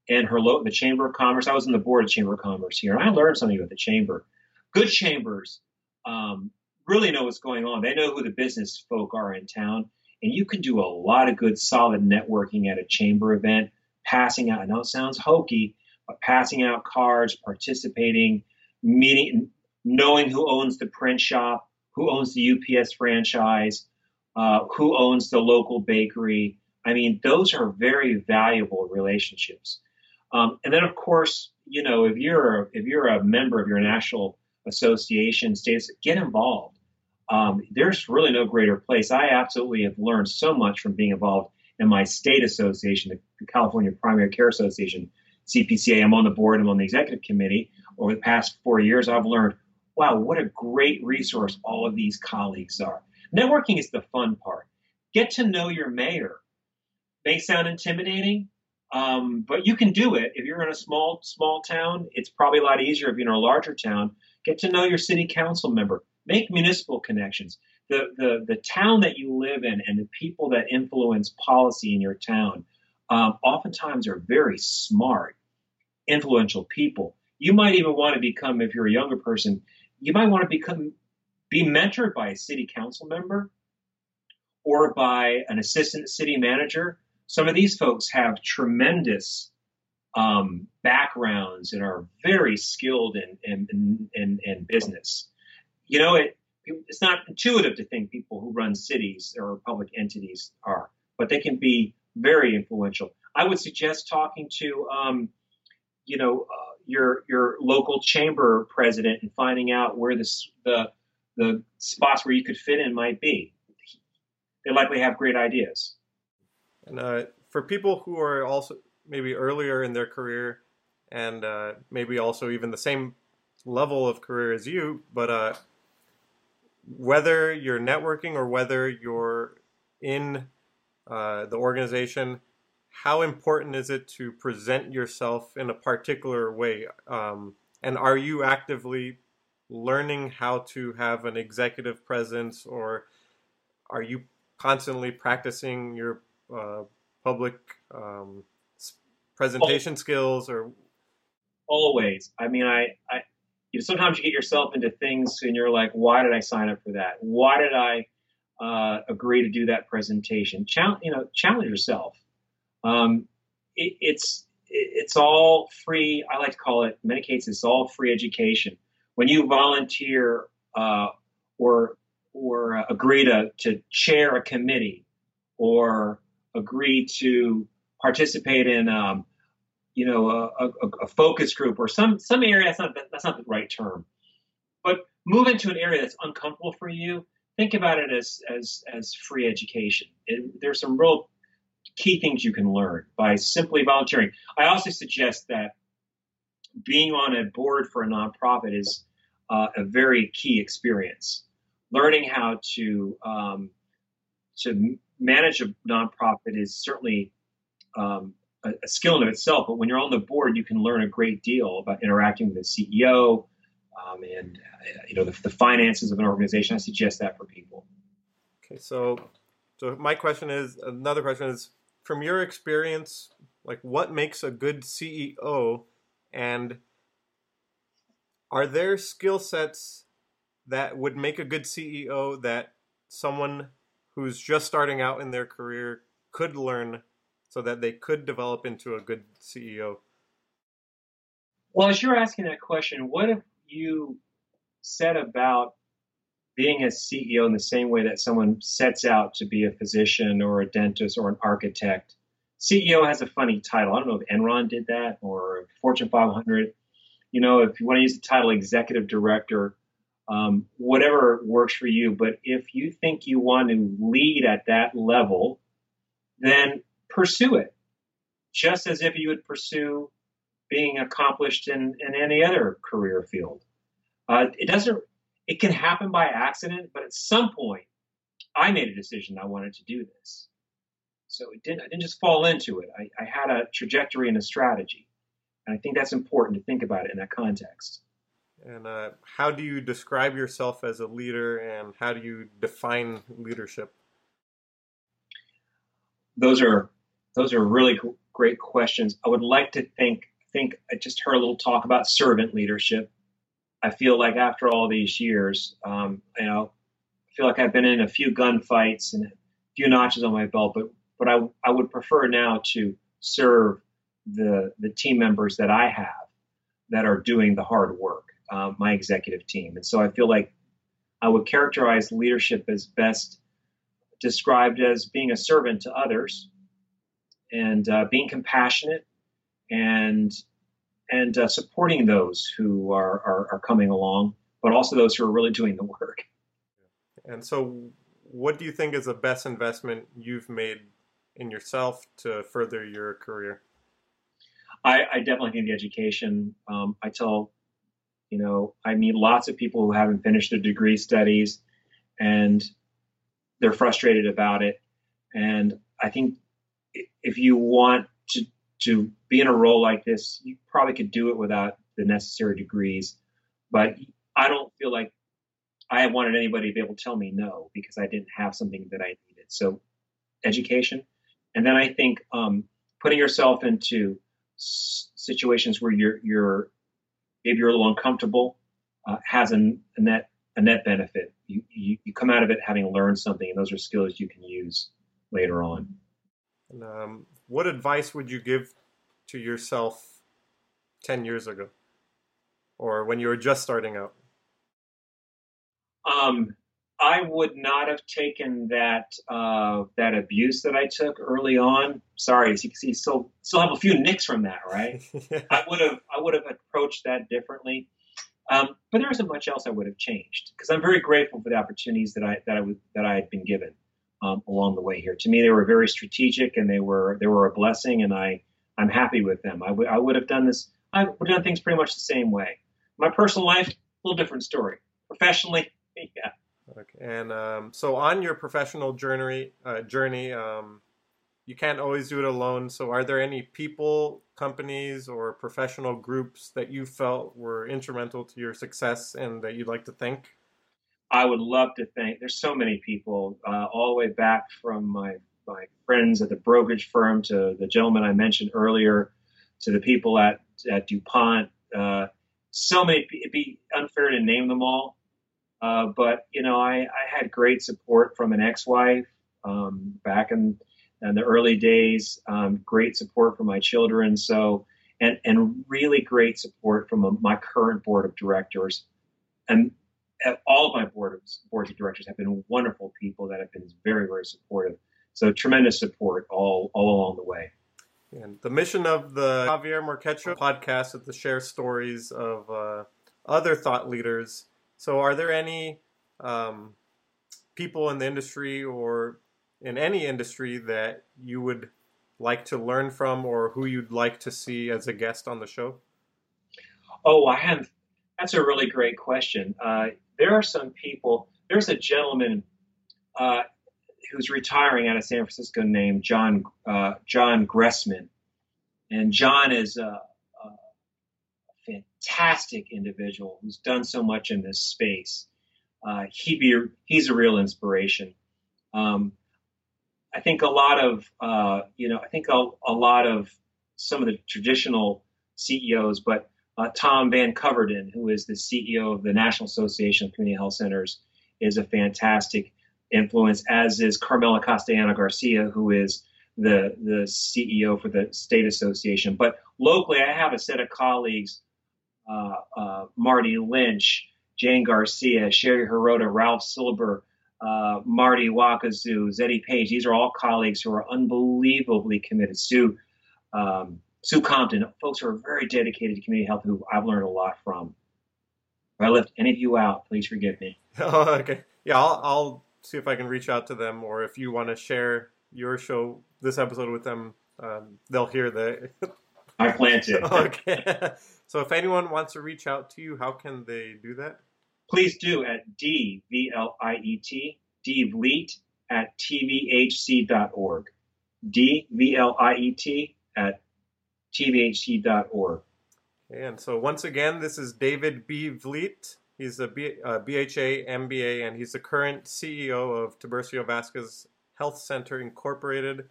and her the Chamber of Commerce. I was in the board of Chamber of Commerce here, and I learned something about the chamber. Good chambers um, really know what's going on. They know who the business folk are in town, and you can do a lot of good, solid networking at a chamber event. Passing out, I know it sounds hokey, but passing out cards, participating, meeting, knowing who owns the print shop, who owns the UPS franchise, uh, who owns the local bakery. I mean, those are very valuable relationships. Um, and then, of course, you know, if you're if you're a member of your national association, states, get involved. Um, there's really no greater place. I absolutely have learned so much from being involved in my state association, the California Primary Care Association, CPCA. I'm on the board. I'm on the executive committee. Over the past four years, I've learned, wow, what a great resource all of these colleagues are. Networking is the fun part. Get to know your mayor. May sound intimidating, um, but you can do it if you're in a small small town. It's probably a lot easier if you're in a larger town. Get to know your city council member. Make municipal connections. The the the town that you live in and the people that influence policy in your town um, oftentimes are very smart, influential people. You might even want to become, if you're a younger person, you might want to become be mentored by a city council member or by an assistant city manager some of these folks have tremendous um, backgrounds and are very skilled in, in, in, in, business. You know, it, it's not intuitive to think people who run cities or public entities are, but they can be very influential. I would suggest talking to, um, you know, uh, your your local chamber president and finding out where the the spots where you could fit in might be. They likely have great ideas. And uh, for people who are also maybe earlier in their career and uh, maybe also even the same level of career as you, but uh, whether you're networking or whether you're in uh, the organization, how important is it to present yourself in a particular way? Um, and are you actively learning how to have an executive presence, or are you constantly practicing your uh, public um, presentation skills or? Always. I mean i i you know, sometimes you get yourself into things and you're like why did i sign up for that? Why did i uh, agree to do that presentation? Challenge you know challenge yourself. Um, it, it's it, it's all free i like to call it in many cases it's all free education. When you volunteer uh, or or uh, agree to to chair a committee or agree to participate in, um, you know, a, a, a, focus group or some some area. That's not that's not the right term, but move into an area that's uncomfortable for you. Think about it as as as free education. It, there's some real key things you can learn by simply volunteering. I also suggest that being on a board for a nonprofit is uh, a very key experience. Learning how to um, to manage a nonprofit is certainly um, a, a, skill in of itself, but when you're on the board, you can learn a great deal about interacting with the CEO um, and uh, you know the, the, finances of an organization. I suggest that for people. Okay, so so my question is another question is from your experience, like what makes a good CEO, and are there skill sets that would make a good CEO that someone who's just starting out in their career could learn so that they could develop into a good CEO? Well, as you're asking that question, what if you set about being a CEO in the same way that someone sets out to be a physician or a dentist or an architect? CEO has a funny title. I don't know if Enron did that or Fortune 500. you know, if you want to use the title executive director, um, whatever works for you. But if you think you want to lead at that level, then pursue it, just as if you would pursue being accomplished in, in any other career field. Uh, it doesn't. It can happen by accident, but at some point, I made a decision I wanted to do this. So it didn't. I didn't just fall into it. I, I had a trajectory and a strategy, and I think that's important to think about it in that context. And uh, how do you describe yourself as a leader, and how do you define leadership? Those are those are really great questions. I would like to think think I just heard a little talk about servant leadership. I feel like after all these years, um, you know, I feel like I've been in a few gunfights and a few notches on my belt, but but I I would prefer now to serve the the team members that I have that are doing the hard work, uh, my executive team, and so I feel like I would characterize leadership as best described as being a servant to others and uh, being compassionate and and uh, supporting those who are, are, are coming along, but also those who are really doing the work. And so, what do you think is the best investment you've made in yourself to further your career? I, I definitely think the education. Um, I tell, you know, I meet lots of people who haven't finished their degree studies, and they're frustrated about it. And I think if you want to to be in a role like this, you probably could do it without the necessary degrees. But I don't feel like I wanted anybody to be able to tell me no because I didn't have something that I needed. So education, and then I think um, putting yourself into s- situations where you're you're maybe you're a little uncomfortable uh, has a, a, net a net benefit. You, you you come out of it having learned something, and those are skills you can use later on. And, um, what advice would you give to yourself 10 years ago or when you were just starting out? Um, I would not have taken that uh, that abuse that I took early on. Sorry, as you can see, still still have a few nicks from that, right? I would have I would have approached that differently. Um, but there isn't much else I would have changed because I'm very grateful for the opportunities that I that I was that I had been given um, along the way here. To me, they were very strategic and they were they were a blessing, and I I'm happy with them. I, w- I would have done this. I would have done things pretty much the same way. My personal life, a little different story. Professionally, yeah. Okay. And um, so on your professional journey, uh, journey, um, you can't always do it alone. So are there any people, companies, or professional groups that you felt were instrumental to your success and that you'd like to thank? I would love to thank. There's so many people, uh, all the way back from my my friends at the brokerage firm to the gentleman I mentioned earlier, to the people at at DuPont. Uh, so many. It'd be unfair to name them all, uh, but you know, I, I had great support from an ex-wife um, back in, in the early days. Um, great support from my children. So. And, and really great support from a, my current board of directors. And all of my board of, boards of directors have been wonderful people that have been very, very supportive. So tremendous support all all along the way. And the mission of the Javier Morquecho podcast is to share stories of uh, other thought leaders. So, are there any um, people in the industry or in any industry that you would like to learn from, or who you'd like to see as a guest on the show? Oh, I have. That's a really great question. Uh, there are some people. There's a gentleman uh, who's retiring out of San Francisco named John uh, John Gressman, and John is a, fantastic individual who's done so much in this space. Uh, he be he's a real inspiration. Um, I think a lot of uh, you know I think a, a, lot of some of the traditional CEOs, but uh, Tom Van Coverden, who is the CEO of the National Association of Community Health Centers, is a fantastic influence, as is Carmela Castellano Garcia, who is the the CEO for the state association. But locally, I have a set of colleagues: Marty Lynch, Jane Garcia, Sherry Hirota, Ralph Silber, uh, Marty Waukazoo, Zeddy Page. These are all colleagues who are unbelievably committed. Sue um, Sue Compton, folks who are very dedicated to community health who I've learned a lot from. If I left any of you out, please forgive me. Oh, okay. Yeah, I'll, I'll see if I can reach out to them, or if you want to share your show, this episode with them, um, they'll hear the. I plan to. okay. So if anyone wants to reach out to you, how can they do that? Please do at D-V-L-I-E-T, dvliet at tvhc.org. D-V-L-I-E-T at tvhc.org. And so once again, this is David B. Vliet. He's a B, uh, BHA MBA, and he's the current CEO of Tiburcio Vasquez Health Center Incorporated.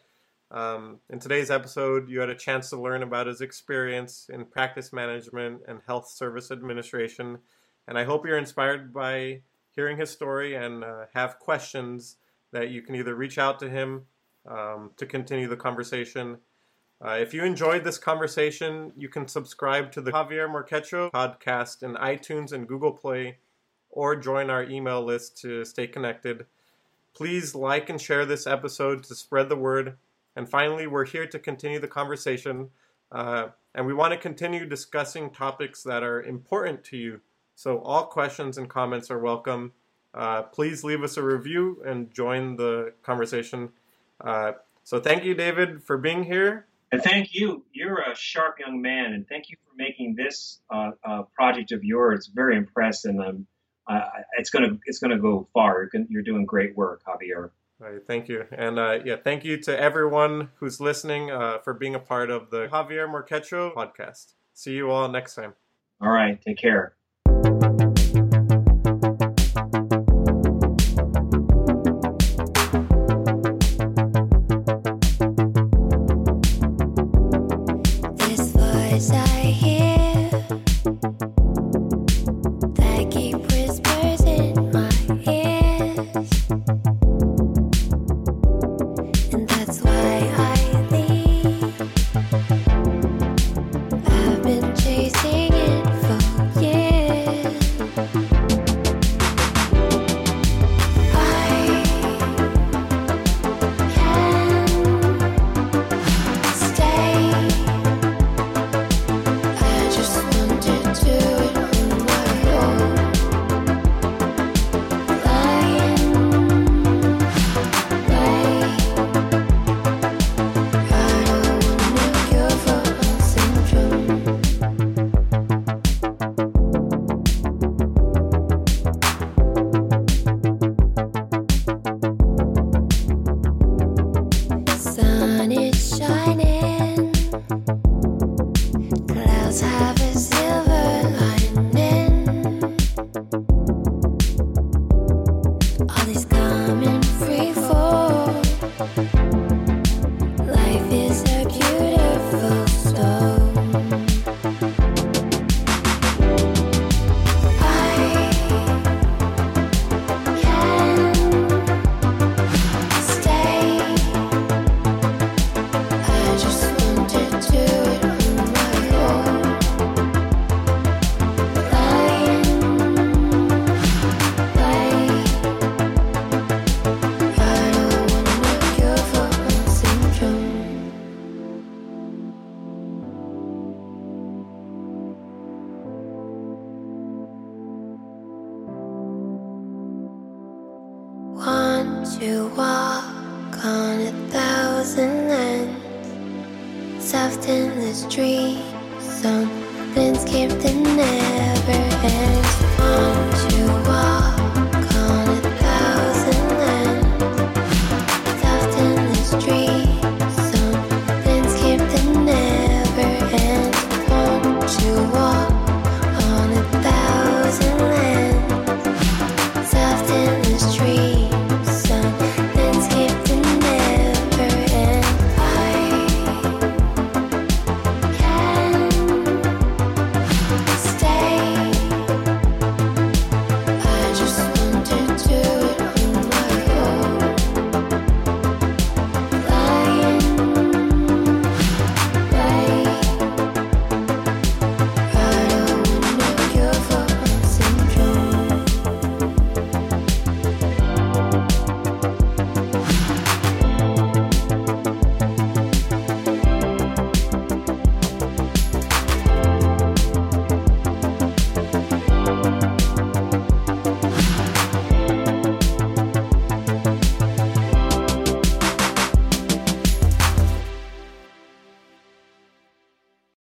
Um, in today's episode, you had a chance to learn about his experience in practice management and health service administration. And I hope you're inspired by hearing his story and uh, have questions that you can either reach out to him um, to continue the conversation. Uh, if you enjoyed this conversation, you can subscribe to the Javier Morquecho podcast in iTunes and Google Play, or join our email list to stay connected. Please like and share this episode to spread the word. And finally, we're here to continue the conversation, uh, and we want to continue discussing topics that are important to you. So, all questions and comments are welcome. Uh, please leave us a review and join the conversation. Uh, so, thank you, David, for being here. And thank you. You're a sharp young man, and thank you for making this uh, uh, project of yours very impressive. And um, it's gonna it's gonna go far. You're doing great work, Javier. Right, thank you, and uh, yeah, thank you to everyone who's listening uh, for being a part of the Javier Morquecho podcast. See you all next time. All right, take care.